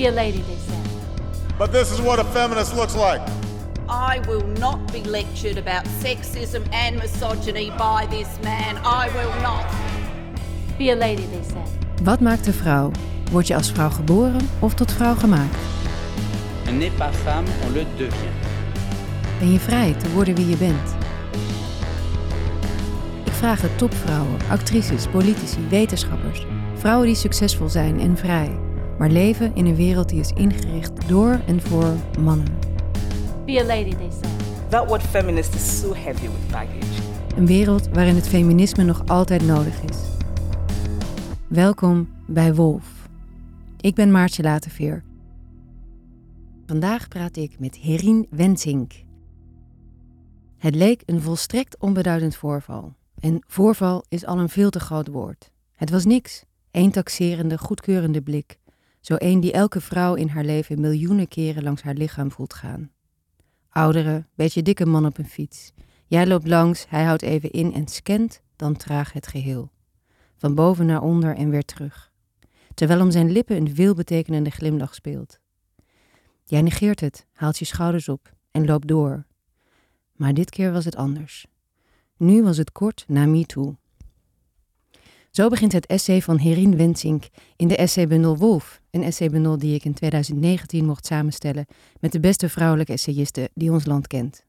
Be a lady, they said. But this is what a feminist looks like. I will not be lectured about sexism and misogyny by this man. I will not. Be a lady, they said. Wat maakt de vrouw? Word je als vrouw geboren of tot vrouw gemaakt? On n'est pas femme, on le devient. Ben je vrij te worden wie je bent? Ik vraag het topvrouwen, actrices, politici, wetenschappers. Vrouwen die succesvol zijn en vrij, maar leven in een wereld die is ingericht door en voor mannen. Be a lady, they said. That word feminist is so heavy with baggage. Een wereld waarin het feminisme nog altijd nodig is. Welkom bij Wolf. Ik ben Maartje Laterveer. Vandaag praat ik met Herien Wensink. Het leek een volstrekt onbeduidend voorval. En voorval is al een veel te groot woord. Het was niks. Eén taxerende, goedkeurende blik. Zo één die elke vrouw in haar leven miljoenen keren langs haar lichaam voelt gaan. Oudere, beetje dikke man op een fiets. Jij loopt langs, hij houdt even in en scant dan traag het geheel. Van boven naar onder en weer terug. Terwijl om zijn lippen een veelbetekenende glimlach speelt. Jij negeert het, haalt je schouders op en loopt door. Maar dit keer was het anders. Nu was het kort na MeToo. Zo begint het essay van Herien Wensink in de essaybundel Wolf, een essaybundel die ik in 2019 mocht samenstellen met de beste vrouwelijke essayisten die ons land kent.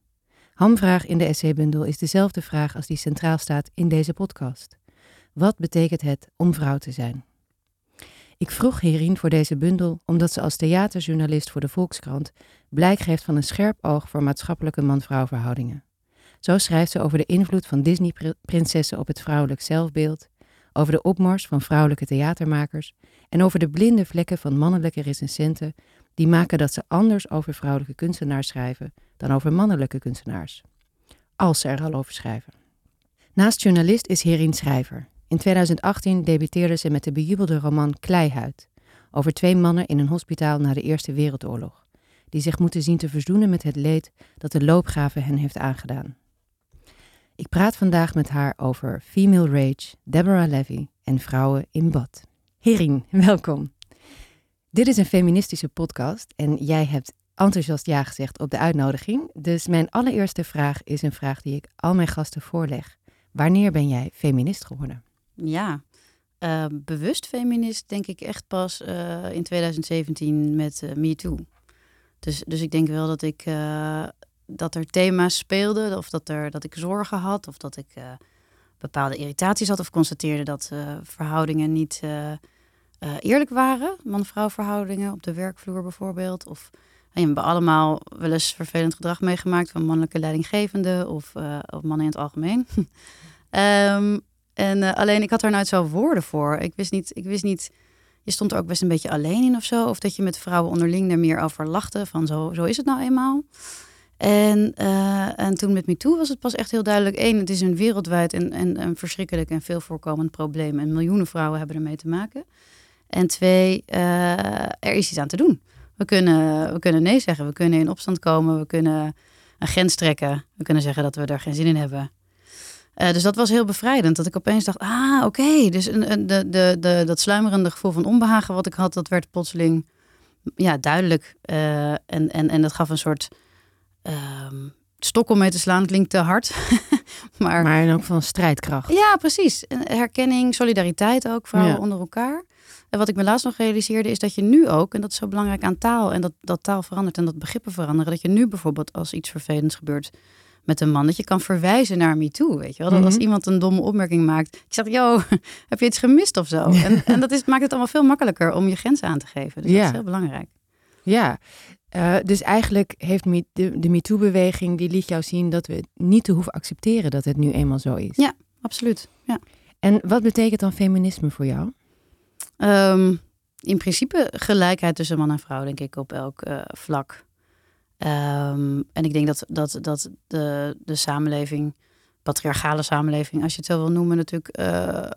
Hamvraag in de essaybundel is dezelfde vraag als die centraal staat in deze podcast. Wat betekent het om vrouw te zijn? Ik vroeg Herien voor deze bundel omdat ze als theaterjournalist voor de Volkskrant blijk geeft van een scherp oog voor maatschappelijke man-vrouw verhoudingen. Zo schrijft ze over de invloed van Disney-prinsessen op het vrouwelijk zelfbeeld, over de opmars van vrouwelijke theatermakers en over de blinde vlekken van mannelijke recensenten die maken dat ze anders over vrouwelijke kunstenaars schrijven dan over mannelijke kunstenaars. Als ze er al over schrijven. Naast journalist is Herien schrijver. In 2018 debuteerde ze met de bejubelde roman Kleihuid, over twee mannen in een hospitaal na de Eerste Wereldoorlog, die zich moeten zien te verzoenen met het leed dat de loopgave hen heeft aangedaan. Ik praat vandaag met haar over Female Rage, Deborah Levy en vrouwen in bad. Herien, welkom. Dit is een feministische podcast en jij hebt enthousiast ja gezegd op de uitnodiging. Dus mijn allereerste vraag is een vraag die ik al mijn gasten voorleg. Wanneer ben jij feminist geworden? Ja, uh, bewust feminist denk ik echt pas uh, in 2017 met uh, MeToo. Dus, dus ik denk wel dat ik dat er thema's speelden, of dat, er, dat ik zorgen had, of dat ik bepaalde irritaties had, of constateerde dat verhoudingen niet eerlijk waren, man-vrouw verhoudingen op de werkvloer bijvoorbeeld, of je hebt allemaal wel eens vervelend gedrag meegemaakt van mannelijke leidinggevende of, of mannen in het algemeen. um, En alleen ik had daar nooit zo woorden voor. Ik wist niet, ik wist niet, je stond er ook best een beetje alleen in of zo. Of dat je met vrouwen onderling er meer over lachte. Van zo, zo is het nou eenmaal. En, uh, en toen met MeToo was het pas echt heel duidelijk. Eén, het is een wereldwijd en, en een verschrikkelijk en veel voorkomend probleem. En miljoenen vrouwen hebben ermee te maken. En twee, uh, er is iets aan te doen. We kunnen, we kunnen nee zeggen. We kunnen in opstand komen. We kunnen een grens trekken. We kunnen zeggen dat we er geen zin in hebben. Uh, dus dat was heel bevrijdend. Dat ik opeens dacht, ah, oké. Dus een, een, de, de, de, dat sluimerende gevoel van onbehagen wat ik had, dat werd plotseling ja, duidelijk. En, en, en dat gaf een soort um, stok om mee te slaan. Klinkt te hard. maar, maar ook van strijdkracht. Ja, precies. Herkenning, solidariteit ook, vrouwen onder elkaar. En wat ik me laatst nog realiseerde is dat je nu ook, en dat is zo belangrijk aan taal, en dat, dat taal verandert en dat begrippen veranderen, dat je nu bijvoorbeeld als iets vervelends gebeurt, met een man. Dat je kan verwijzen naar me toe, weet je wel. Dat als mhm. iemand een domme opmerking maakt. Ik zeg, yo, heb je iets gemist of zo? En, en dat is, maakt het allemaal veel makkelijker om je grenzen aan te geven. Dus ja. dat is heel belangrijk. Ja, uh, dus eigenlijk heeft me, de, de MeToo-beweging, die liet jou zien dat we niet te hoeven accepteren dat het nu eenmaal zo is. Ja, absoluut. Ja. En wat betekent dan feminisme voor jou? Um, in principe gelijkheid tussen man en vrouw, denk ik, op elk uh, vlak. Um, en ik denk dat, dat, dat de, de samenleving, patriarchale samenleving, als je het zo wil noemen, natuurlijk uh,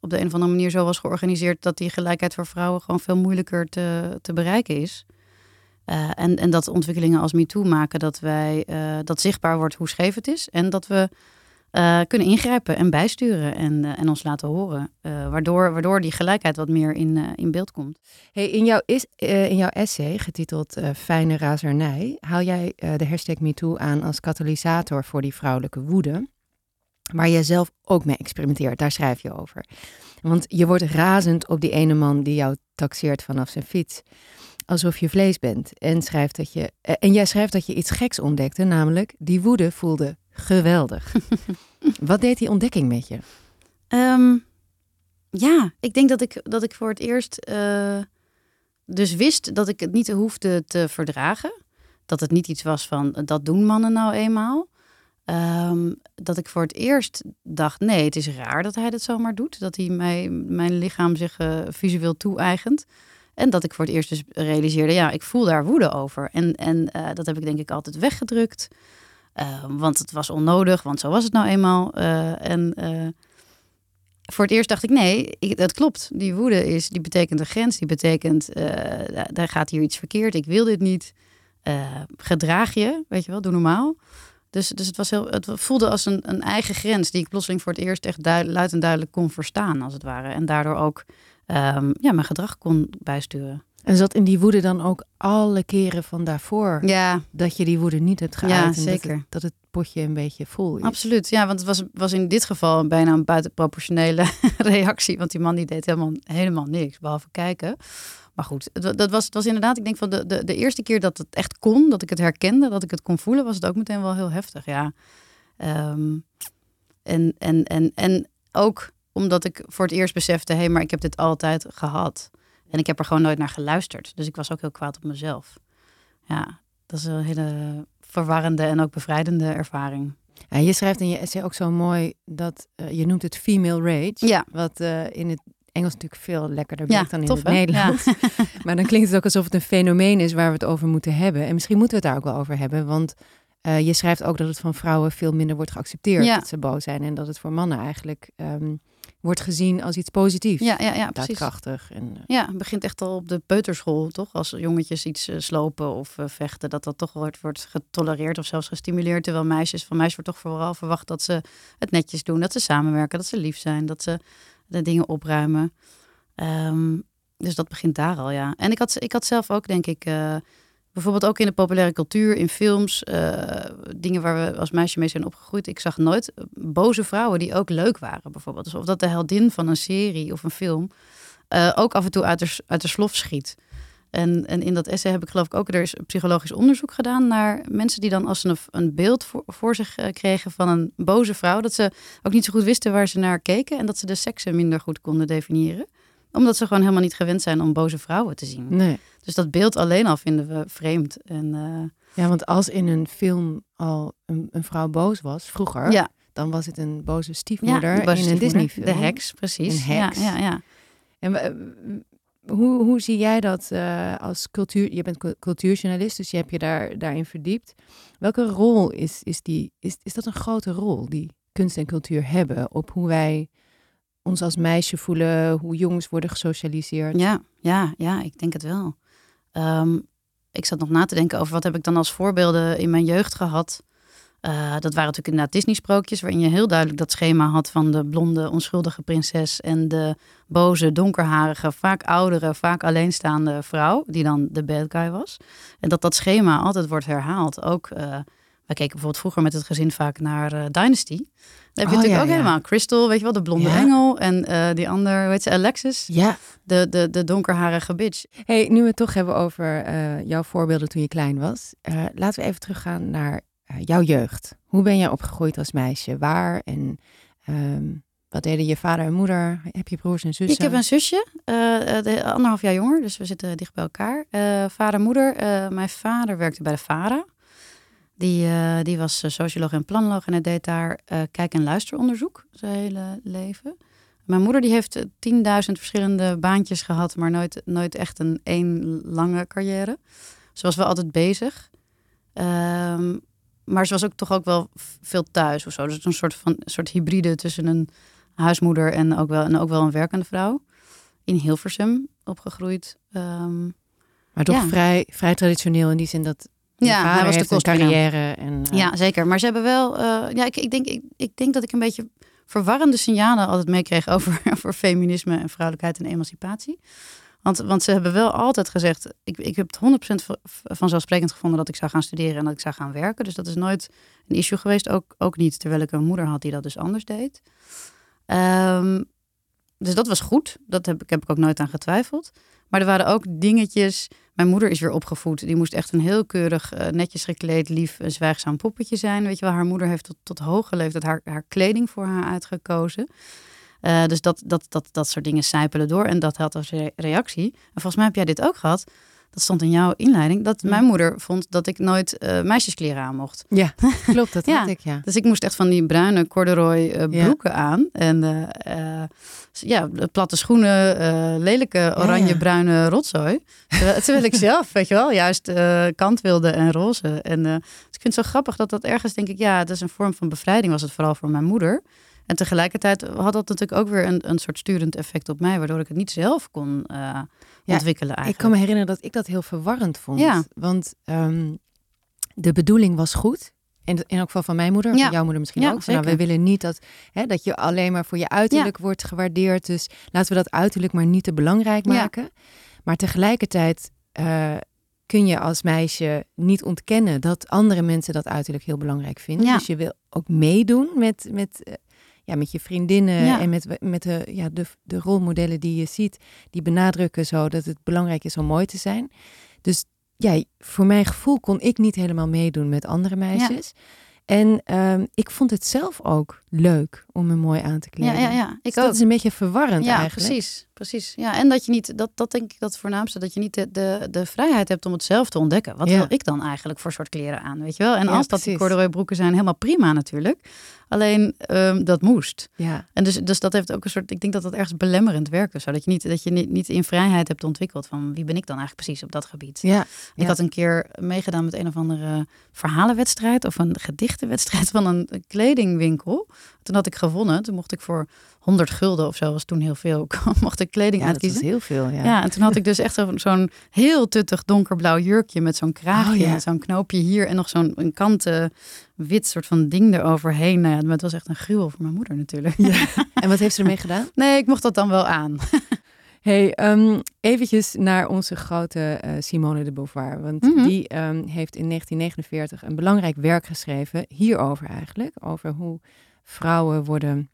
op de een of andere manier zo was georganiseerd dat die gelijkheid voor vrouwen gewoon veel moeilijker te, te bereiken is. Uh, en, en dat ontwikkelingen als MeToo maken dat wij uh, dat zichtbaar wordt hoe scheef het is. En dat we eh, kunnen ingrijpen en bijsturen en, eh, en ons laten horen. Eh, waardoor, waardoor die gelijkheid wat meer in, eh, in beeld komt. Hey, in, jouw is, eh, in jouw essay, getiteld eh, Fijne razernij, haal jij eh, de hashtag MeToo aan als katalysator voor die vrouwelijke woede. Waar jij zelf ook mee experimenteert, daar schrijf je over. Want je wordt razend op die ene man die jou taxeert vanaf zijn fiets. Alsof je vlees bent. En, schrijft dat je, eh, en jij schrijft dat je iets geks ontdekte, namelijk die woede voelde geweldig. Wat deed die ontdekking met je? Ehm, ja, ik denk dat ik, dat ik voor het eerst eh, dus wist dat ik het niet hoefde te verdragen. Dat het niet iets was van dat doen mannen nou eenmaal. Ehm, dat ik voor het eerst dacht, nee, het is raar dat hij dat zomaar doet. Dat hij mij, mijn lichaam zich eh, visueel toe-eigent. En dat ik voor het eerst dus realiseerde, ja, ik voel daar woede over. En, en eh, dat heb ik denk ik altijd weggedrukt. Eh, want het was onnodig, want zo was het nou eenmaal. Eh, en voor het eerst dacht ik, nee, dat klopt. Die woede is, die betekent een grens. Die betekent, daar- gaat hier iets verkeerd. Ik wil dit niet. Gedraag je, weet je wel, doe normaal. Dus, dus het, was heel, het voelde als een, een eigen grens die ik plotseling voor het eerst echt luid en duidelijk kon verstaan, als het ware. En daardoor ook ehm, ja, mijn gedrag kon bijsturen. En zat in die woede dan ook alle keren van daarvoor Ja, dat je die woede niet hebt geuit? Ja, dat zeker. het, dat het potje een beetje vol is? absoluut. Ja, want het was, was in dit geval bijna een buitenproportionele reactie. Want die man die deed helemaal, helemaal niks, behalve kijken. Maar goed, dat was, het was inderdaad, ik denk van de, de, de eerste keer dat het echt kon, dat ik het herkende, dat ik het kon voelen, was het ook meteen wel heel heftig. Ja. Ehm, en, en, en, en ook omdat ik voor het eerst besefte, hé, hey, maar ik heb dit altijd gehad. En ik heb er gewoon nooit naar geluisterd. Dus ik was ook heel kwaad op mezelf. Ja, dat is een hele verwarrende en ook bevrijdende ervaring. Ja, je schrijft in je essay ook zo mooi dat eh, je noemt het female rage. Ja. Wat eh, in het Engels natuurlijk veel lekkerder Ja, dan in tof, het hè? Nederlands. maar dan klinkt het ook alsof het een fenomeen is waar we het over moeten hebben. En misschien moeten we het daar ook wel over hebben. Want eh, je schrijft ook dat het van vrouwen veel minder wordt geaccepteerd Ja. dat ze boos zijn. En dat het voor mannen eigenlijk ehm, wordt gezien als iets positiefs. Ja, ja, ja precies. Daadkrachtig. En, eh, Ja, het begint echt al op de peuterschool, toch? Als jongetjes iets eh, slopen of vechten, dat dat toch wordt, wordt getolereerd of zelfs gestimuleerd. Terwijl meisjes, van meisjes wordt toch vooral verwacht dat ze het netjes doen, dat ze samenwerken, dat ze lief zijn, dat ze de dingen opruimen. Ehm, dus dat begint daar al, ja. En ik had, ik had zelf ook, denk ik, bijvoorbeeld ook in de populaire cultuur, in films, eh, dingen waar we als meisje mee zijn opgegroeid. Ik zag nooit eh, boze vrouwen die ook leuk waren, bijvoorbeeld. Dus of dat de heldin van een serie of een film eh, ook af en toe uit de, uit de slof schiet. En, en in dat essay heb ik geloof ik ook, er is psychologisch onderzoek gedaan naar mensen die dan als ze een, een beeld voor, voor zich kregen van een boze vrouw, dat ze ook niet zo goed wisten waar ze naar keken en dat ze de seksen minder goed konden definiëren. Omdat ze gewoon helemaal niet gewend zijn om boze vrouwen te zien. nee. Dus dat beeld alleen al vinden we vreemd. En, eh, Ja, want als in een film al een, een vrouw boos was, vroeger, ja, dan was het een boze ja, stiefmoeder de boze in een. Disney-film. De heks, precies. Een heks. Ja, ja, ja. En eh, hoe, hoe zie jij dat eh, als cultuur? Je bent cu- cultuurjournalist, dus je hebt je daar, daarin verdiept. Welke rol is, is die? Is, is dat een grote rol die kunst en cultuur hebben op hoe wij ons als meisje voelen, hoe jongens worden gesocialiseerd? Ja, ja, ja, ik denk het wel. Ehm, ik zat nog na te denken over wat heb ik dan als voorbeelden in mijn jeugd gehad. Eh, dat waren natuurlijk inderdaad Disney-sprookjes, waarin je heel duidelijk dat schema had van de blonde, onschuldige prinses en de boze, donkerharige, vaak oudere, vaak alleenstaande vrouw, die dan de bad guy was. En dat dat schema altijd wordt herhaald. Ook, eh wij keken bijvoorbeeld vroeger met het gezin vaak naar eh, Dynasty. Dan heb je Oh, natuurlijk ja, ook ja. helemaal Crystal, weet je wel, de blonde Ja. engel. En eh, die ander, weet je, Alexis Ja. de, de, de donkerharige bitch. Hey, nu we het toch hebben over eh, jouw voorbeelden toen je klein was, laten we even teruggaan naar jouw jeugd. Hoe ben jij opgegroeid als meisje? Waar en ehm, wat deden je vader en moeder? Heb je broers en zussen? Ik heb een zusje, de, anderhalf jaar jonger, dus we zitten dicht bij elkaar. Vader, moeder. eh, mijn vader werkte bij de VARA. Die, eh, die was eh, socioloog en planoloog en hij deed daar eh, kijk- en luisteronderzoek zijn hele leven. Mijn moeder die heeft eh, 10.000 verschillende baantjes gehad, maar nooit, nooit echt een één lange carrière. Ze was wel altijd bezig. Ehm, maar ze was ook toch ook wel veel thuis of zo. Dus een soort van een soort hybride tussen een huismoeder en ook wel, en ook wel een werkende vrouw. In Hilversum opgegroeid. Ehm, Maar toch Ja. vrij, vrij traditioneel in die zin dat Ja, hij was de kostwinnaar. carrière. En, eh, Ja, zeker. Maar ze hebben wel. eh, ja, ik, ik, denk, ik, ik denk dat ik een beetje verwarrende signalen altijd meekreeg over, over feminisme en vrouwelijkheid en emancipatie. Want, want ze hebben wel altijd gezegd. Ik, ik heb het 100% v- vanzelfsprekend gevonden dat ik zou gaan studeren en dat ik zou gaan werken. Dus dat is nooit een issue geweest. Ook, ook niet terwijl ik een moeder had die dat dus anders deed. Ehm, dus dat was goed. Dat heb, ik- heb ik ook nooit aan getwijfeld. Maar er waren ook dingetjes. Mijn moeder is weer opgevoed. Die moest echt een heel keurig, eh, netjes gekleed, lief, en zwijgzaam poppetje zijn. Weet je wel, haar moeder heeft tot, tot hoge leeftijd haar, haar kleding voor haar uitgekozen. Eh, dus dat, dat, dat, dat soort dingen sijpelen door. En dat had als re- reactie. En volgens mij heb jij dit ook gehad. Dat stond in jouw inleiding. Dat mijn moeder vond dat ik nooit eh, meisjeskleren aan mocht. Ja, klopt, dat Ja. had ik, ja. Dus ik moest echt van die bruine corduroy eh, Ja. broeken aan. En eh, ja, platte schoenen, lelijke oranje-bruine rotzooi. Terwijl, terwijl ik zelf, weet je wel, juist kant wilde en roze. En dus ik vind het zo grappig dat dat ergens, denk ik, ja, het is een vorm van bevrijding was het vooral voor mijn moeder. En tegelijkertijd had dat natuurlijk ook weer een, een soort sturend effect op mij, waardoor ik het niet zelf kon Ja, ontwikkelen Ik eigenlijk. kan me herinneren dat ik dat heel verwarrend vond. Ja. Want ehm, de bedoeling was goed. En in elk geval van mijn moeder, Ja. van jouw moeder misschien Ja, ook. Nou, we willen niet dat, hè, dat je alleen maar voor je uiterlijk wordt gewaardeerd. Dus laten we dat uiterlijk maar niet te belangrijk maken. Maar tegelijkertijd eh, kun je als meisje niet ontkennen dat andere mensen dat uiterlijk heel belangrijk vinden. Dus je wil ook meedoen met, met, eh, ja, met je vriendinnen Ja. en met, met de, ja, de, de rolmodellen die je ziet. Die benadrukken zo dat het belangrijk is om mooi te zijn. Dus ja, voor mijn gevoel kon ik niet helemaal meedoen met andere meisjes. En ehm, ik vond het zelf ook leuk om me mooi aan te kleden. ja, ja, ja, ik Dus ook. dat is een beetje verwarrend ja, eigenlijk. precies, precies. Ja, en dat je niet, dat, dat denk ik dat het voornaamste, dat je niet de, de, de vrijheid hebt om het zelf te ontdekken. Wat Ja. wil ik dan eigenlijk voor soort kleren aan, weet je wel? En Ja, als dat die corduroy broeken zijn, helemaal prima natuurlijk. Alleen ehm, dat moest. Ja, En dus, dus dat heeft ook een soort, ik denk dat dat ergens belemmerend werkt. Zodat je niet, dat je niet, niet in vrijheid hebt ontwikkeld van wie ben ik dan eigenlijk precies op dat gebied. ja, Ik had een keer meegedaan met een of andere verhalenwedstrijd of een gedichtenwedstrijd van een kledingwinkel. Toen had ik gewonnen. Toen mocht ik voor 100 gulden of zo, was toen heel veel, mocht ik kleding ja dat was uitkiezen. heel veel. Ja. Ja. en toen had ik dus echt zo- zo'n heel tuttig donkerblauw jurkje met zo'n kraagje Oh, ja. en zo'n knoopje hier en nog zo'n een kanten wit soort van ding eroverheen. Nou ja, maar het was echt een gruwel voor mijn moeder natuurlijk. En wat heeft ze ermee gedaan? Nee, ik mocht dat dan wel aan. Hey, ehm, eventjes naar onze grote eh, Simone de Beauvoir. Want Mhm. die ehm, heeft in 1949 een belangrijk werk geschreven, hierover eigenlijk. Over hoe vrouwen worden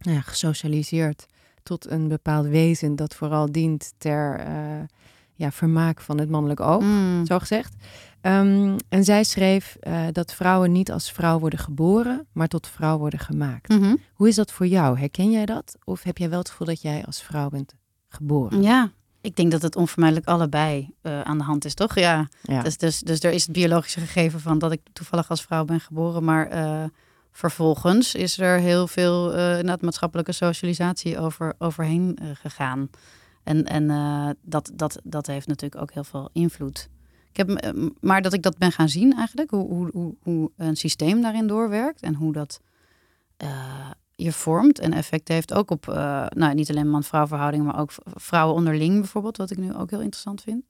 ja, gesocialiseerd tot een bepaald wezen dat vooral dient ter eh, ja, vermaak van het mannelijk oog, Mm. zo gezegd. Ehm, en zij schreef eh, dat vrouwen niet als vrouw worden geboren, maar tot vrouw worden gemaakt. Mhm. Hoe is dat voor jou? Herken jij dat? Of heb jij wel het gevoel dat jij als vrouw bent geboren? Ja, ik denk dat het onvermijdelijk allebei eh, aan de hand is, toch? Ja. Ja. Dus, dus, dus er is het biologische gegeven van dat ik toevallig als vrouw ben geboren. Maar vervolgens is er heel veel uh, maatschappelijke socialisatie over, overheen uh, gegaan. En, en uh, dat, dat, dat heeft natuurlijk ook heel veel invloed. Ik heb, eh, maar dat ik dat ben gaan zien eigenlijk, hoe, hoe, hoe, hoe een systeem daarin doorwerkt en hoe dat je vormt en effect heeft ook op, nou niet alleen man-vrouw verhoudingen, maar ook vrouwen onderling bijvoorbeeld, wat ik nu ook heel interessant vind.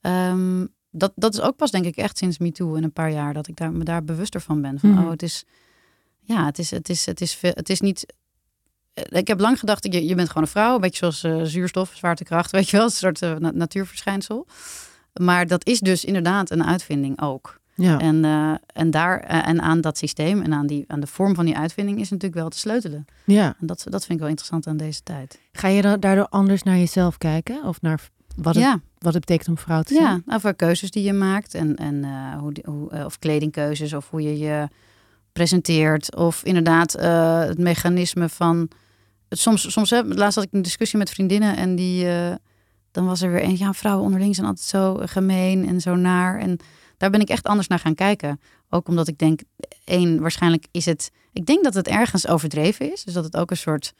Um, dat, dat is ook pas denk ik echt sinds MeToo in een paar jaar dat ik daar, me daar bewuster van ben. Van, Mhm. oh, het is, ja, het is, het is, het is, het is niet. eh, Ik heb lang gedacht, je, je bent gewoon een vrouw, een beetje zoals uh, zuurstof, zwaartekracht, weet je wel, een soort uh, na natuurverschijnsel. Maar dat is dus inderdaad een uitvinding ook. Ja. En, uh, en, daar, en aan dat systeem en aan, die, aan de vorm van die uitvinding is natuurlijk wel te sleutelen. ja. En dat, dat vind ik wel interessant aan deze tijd. Ga je dan daardoor anders naar jezelf kijken? Of naar wat het, ja. wat het betekent om vrouw te zijn? Ja, over keuzes die je maakt. En, en hoe, hoe, of kledingkeuzes of hoe je je presenteert. Of inderdaad uh, het mechanisme van... Soms, soms hè, laatst had ik een discussie met vriendinnen en die... uh, dan was er weer een, ja, vrouwen onderling zijn altijd zo gemeen en zo naar. En daar ben ik echt anders naar gaan kijken. Ook omdat ik denk, één, waarschijnlijk is het... Ik denk dat het ergens overdreven is. Dus dat het ook een soort,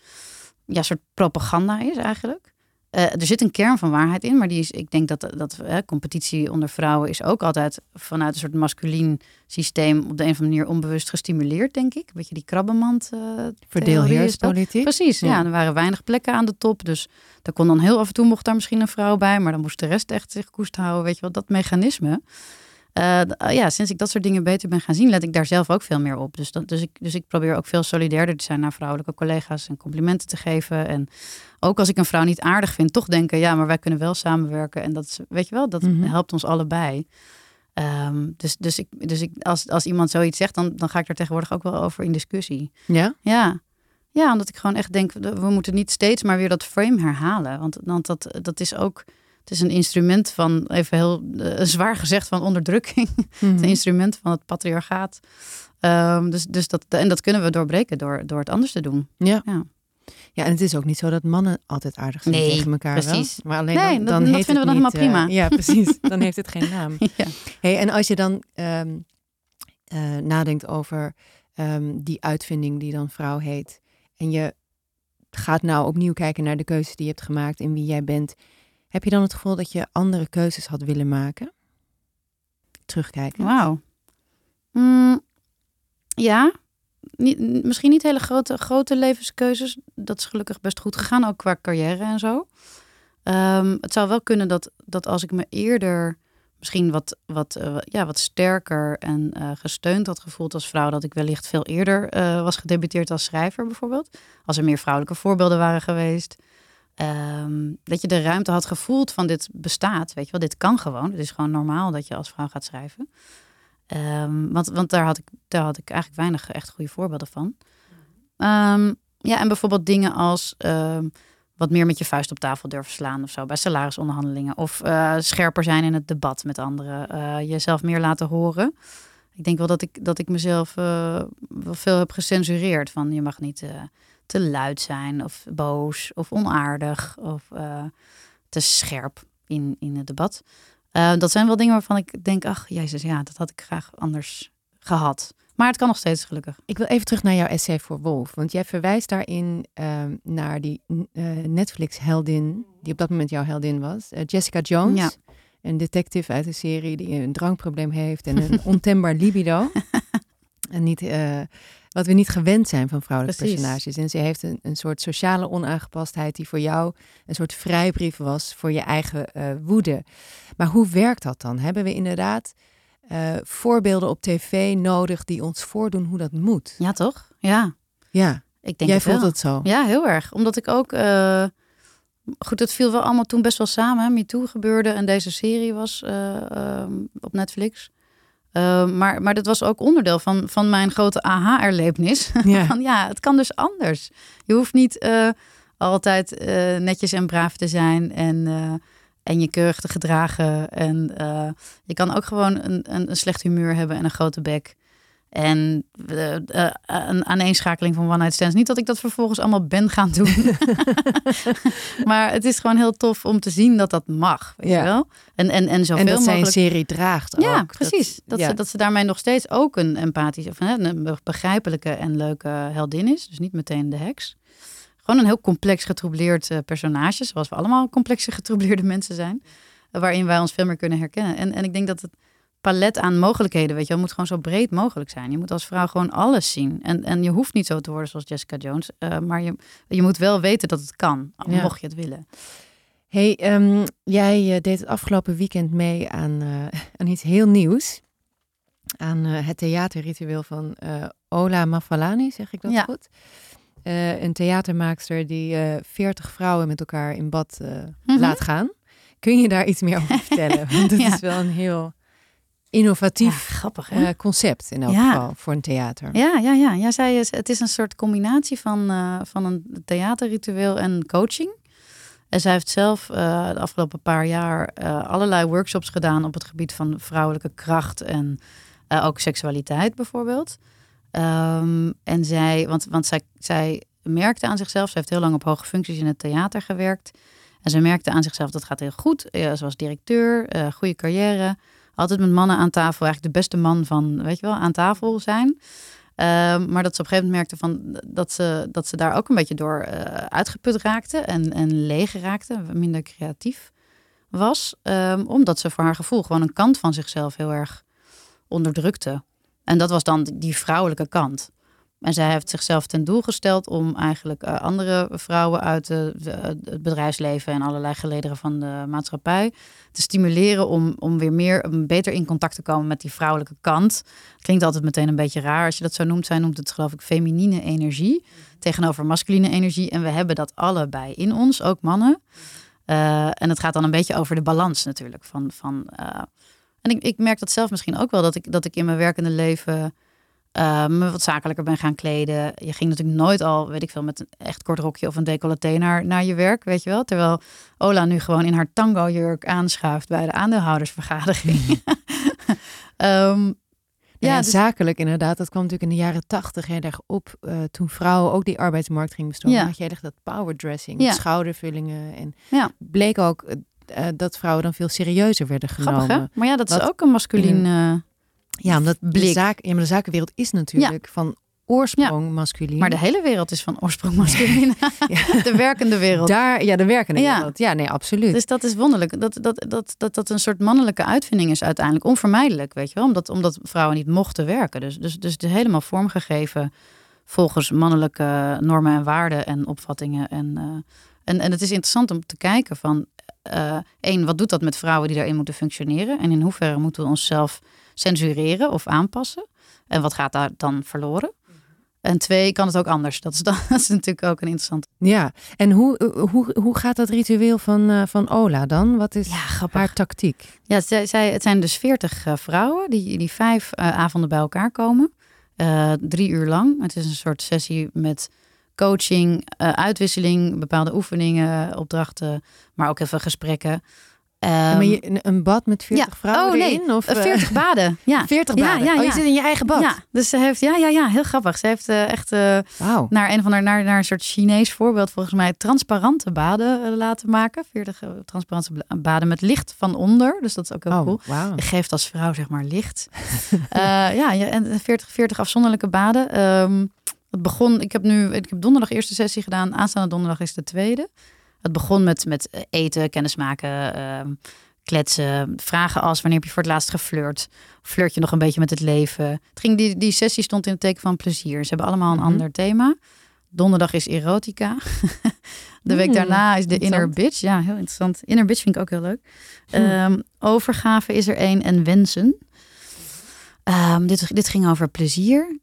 ja, soort propaganda is eigenlijk. Uh, er zit een kern van waarheid in, maar die is, ik denk dat, dat uh, competitie onder vrouwen is ook altijd vanuit een soort masculien systeem op de een of andere manier onbewust gestimuleerd, denk ik. Een beetje die krabbenmand. Uh, Verdeelheerspolitiek. Precies, ja. ja. Er waren weinig plekken aan de top, dus daar kon dan heel af en toe mocht daar misschien een vrouw bij, maar dan moest de rest echt zich koest houden, weet je wel, dat mechanisme. Eh, uh, ja, sinds ik dat soort dingen beter ben gaan zien, let ik daar zelf ook veel meer op. Dus, dat, dus, ik, dus ik probeer ook veel solidairder te zijn naar vrouwelijke collega's en complimenten te geven. En ook als ik een vrouw niet aardig vind, toch denken, ja, maar wij kunnen wel samenwerken. En dat is, weet je wel, dat Mhm. helpt ons allebei. Ehm, dus dus, ik, dus ik, als, als iemand zoiets zegt, dan, dan ga ik er tegenwoordig ook wel over in discussie. Ja? Ja. ja, omdat ik gewoon echt denk, we moeten niet steeds maar weer dat frame herhalen. Want, want dat, dat is ook, het is een instrument van, even heel eh, zwaar gezegd, van onderdrukking. Het is Mhm. een instrument van het patriarchaat. Ehm, dus, dus dat, en dat kunnen we doorbreken door, door het anders te doen. Ja. Ja. Ja, en het is ook niet zo dat mannen altijd aardig zijn Nee, tegen elkaar. precies. Wel. Maar alleen Nee, dan, dat- dan dat heeft vinden we dan helemaal eh, prima. ja, precies. Dan heeft het geen naam. ja. Hey, en als je dan ehm, eh, nadenkt over ehm, die uitvinding die dan vrouw heet. En je gaat nou opnieuw kijken naar de keuzes die je hebt gemaakt en wie jij bent. Heb je dan het gevoel dat je andere keuzes had willen maken? Terugkijken. Wauw. Mm, ja, misschien niet hele grote, grote levenskeuzes. Dat is gelukkig best goed gegaan, ook qua carrière en zo. Ehm, het zou wel kunnen dat, dat als ik me eerder misschien wat, wat, eh, ja, wat sterker en eh, gesteund had gevoeld als vrouw, dat ik wellicht veel eerder eh, was gedebuteerd als schrijver bijvoorbeeld. Als er meer vrouwelijke voorbeelden waren geweest. Ehm, dat je de ruimte had gevoeld van dit bestaat, weet je wel, dit kan gewoon. Het is gewoon normaal dat je als vrouw gaat schrijven. Ehm, want want daar, had ik, daar had ik eigenlijk weinig echt goede voorbeelden van. Ehm, ja, en bijvoorbeeld dingen als wat meer met je vuist op tafel durven slaan of zo bij salarisonderhandelingen. Of eh, scherper zijn in het debat met anderen. eh, jezelf meer laten horen. Ik denk wel dat ik, dat ik mezelf eh, wel veel heb gecensureerd. Van je mag niet te luid zijn of boos of onaardig of eh, te scherp in, in het debat. Eh, dat zijn wel dingen waarvan ik denk, ach jezus, ja, dat had ik graag anders gehad. Maar het kan nog steeds gelukkig. Ik wil even terug naar jouw essay voor Wolf. Want jij verwijst daarin ehm, naar die eh, Netflix-heldin, die op dat moment jouw heldin was. Jessica Jones. Ja. Een detective uit de serie die een drankprobleem heeft en een ontembaar libido. en niet, wat we niet gewend zijn van vrouwelijke Precies. personages. En ze heeft een, een soort sociale onaangepastheid die voor jou een soort vrijbrief was voor je eigen eh, woede. Maar hoe werkt dat dan? Hebben we inderdaad eh, voorbeelden op tv nodig die ons voordoen hoe dat moet? Ja, toch? Ja, Ja, ik denk jij het voelt wel. het zo. Ja, heel erg. Omdat ik ook... eh, goed, het viel wel allemaal toen best wel samen. MeToo gebeurde en deze serie was op Netflix. Eh, maar, maar dat was ook onderdeel van, van mijn grote aha-erlevenis. Ja. Van ja, het kan dus anders. Je hoeft niet eh, altijd eh, netjes en braaf te zijn en, eh, en je keurig te gedragen. En je kan ook gewoon een, een, een slecht humeur hebben en een grote bek. En eh, eh, een aaneenschakeling van one-night stands. Niet dat ik dat vervolgens allemaal ben gaan doen. maar het is gewoon heel tof om te zien dat dat mag. Weet Ja. je wel? En, en, en zoveel En dat zij een mogelijk... serie draagt Ja, ook. precies. Dat, ja. ze, dat ze daarmee nog steeds ook een empathische, of hè, een begrijpelijke en leuke heldin is. Dus niet meteen de heks. Gewoon een heel complex getroubleerd eh, personage, zoals we allemaal complexe getroubleerde mensen zijn. waarin wij ons veel meer kunnen herkennen. En, en ik denk dat het palet aan mogelijkheden, weet je, wel, moet gewoon zo breed mogelijk zijn. Je moet als vrouw gewoon alles zien. En, en je hoeft niet zo te worden zoals Jessica Jones, eh, maar je, je moet wel weten dat het kan, Ja. mocht je het willen. Hey, ehm, jij eh, deed het afgelopen weekend mee aan, eh, aan iets heel nieuws. Aan het theaterritueel van Ola Mafalani, zeg ik dat Ja. goed? Een theatermaakster die 40 vrouwen met elkaar in bad Mhm. laat gaan. Kun je daar iets meer over vertellen? Want het Ja. is wel een heel innovatief grappig hè? eh, concept in elk Ja. geval voor een theater. Ja, ja, ja. ja zij is, het is een soort combinatie van, eh, van een theaterritueel en coaching. En zij heeft zelf eh, de afgelopen paar jaar allerlei workshops gedaan op het gebied van vrouwelijke kracht en ook seksualiteit bijvoorbeeld. Ehm, en zij, want, want zij, zij merkte aan zichzelf, ze heeft heel lang op hoge functies in het theater gewerkt. En ze merkte aan zichzelf dat gaat heel goed. Ze was directeur, goede carrière. Altijd met mannen aan tafel, eigenlijk de beste man van, weet je wel, aan tafel zijn. Ehm, maar dat ze op een gegeven moment merkte van, dat, ze, dat ze daar ook een beetje door eh, uitgeput raakte en, en leeg raakte, minder creatief was. Ehm, omdat ze voor haar gevoel gewoon een kant van zichzelf heel erg onderdrukte. En dat was dan die vrouwelijke kant. En zij heeft zichzelf ten doel gesteld om eigenlijk eh, andere vrouwen uit het bedrijfsleven en allerlei gelederen van de maatschappij te stimuleren om, om weer meer, beter in contact te komen met die vrouwelijke kant. Klinkt altijd meteen een beetje raar als je dat zo noemt. Zij noemt het geloof ik feminine energie tegenover masculine energie. En we hebben dat allebei in ons, ook mannen. Eh, en het gaat dan een beetje over de balans natuurlijk. Van, van, eh, en ik, ik merk dat zelf misschien ook wel, dat ik, dat ik in mijn werkende leven me wat zakelijker ben gaan kleden. Je ging natuurlijk nooit al, weet ik veel, met een echt kort rokje of een decolleté naar, naar je werk, weet je wel. Terwijl Ola nu gewoon in haar tango-jurk aanschuift bij de aandeelhoudersvergadering. Ehm, Ja, ja, dus- zakelijk inderdaad. Dat kwam natuurlijk in de jaren tachtig heel erg op. eh, toen vrouwen ook die arbeidsmarkt gingen bestormen. Ja. had je echt dat powerdressing, Ja. schoudervullingen. En Ja. bleek ook eh, dat vrouwen dan veel serieuzer werden genomen. grappig? Maar ja, dat is ook een masculien... eh, Ja, omdat de, zaak, ja, maar de zakenwereld is natuurlijk van oorsprong masculien. maar de hele wereld is van oorsprong masculien. De werkende wereld. Daar, ja, de werkende Ja. wereld. Ja, nee, absoluut. Dus dat is wonderlijk. Dat dat, dat, dat dat een soort mannelijke uitvinding is uiteindelijk. Onvermijdelijk, weet je wel. Omdat, omdat vrouwen niet mochten werken. Dus, dus, dus het is helemaal vormgegeven volgens mannelijke normen en waarden en opvattingen. En, eh, en, en het is interessant om te kijken van... eh één, wat doet dat met vrouwen die daarin moeten functioneren? En in hoeverre moeten we onszelf censureren of aanpassen? En wat gaat daar dan verloren? En twee, kan het ook anders? Dat is, dan, dat is natuurlijk ook een interessant. Ja, en hoe, hoe, hoe gaat dat ritueel van, eh, van Ola dan? Wat is Ja, grappig. haar tactiek? Ja, zij, zij, het zijn dus veertig vrouwen die, die vijf eh, avonden bij elkaar komen. Drie uur lang. Het is een soort sessie met coaching, uitwisseling, bepaalde oefeningen, opdrachten, maar ook even gesprekken. Ja, Ehm, maar je, een, bad met 40 ja. vrouwen Oh, nee. erin? Of, eh, eh, 40 baden. Ja, 40 Ja, baden? ja, Oh, je zit in je eigen bad? ja, dus ze heeft, ja, ja, ja, heel grappig. Ze heeft eh, echt eh, naar een van haar, naar, naar een soort Chinees voorbeeld, volgens mij, transparante baden eh, laten maken. 40 eh, transparante baden met licht van onder. Dus dat is ook heel Oh, cool. Je geeft als vrouw zeg maar licht. Eh, ja, ja, en 40, 40 afzonderlijke baden. Ehm, het begon, ik heb nu, ik heb donderdag eerste sessie gedaan. Aanstaande donderdag is de tweede. Het begon met, met eten, kennismaken, ehm, kletsen, vragen als wanneer heb je voor het laatst geflirt? Flirt je nog een beetje met het leven? Het ging, die, die sessie stond in het teken van plezier. Ze hebben allemaal een Mhm. ander thema. Donderdag is erotica. De week Hmm, daarna is de inner bitch. Ja, heel interessant. Inner bitch vind ik ook heel leuk. Hm. Ehm, overgave is er één en wensen. Ehm, dit, dit ging over plezier.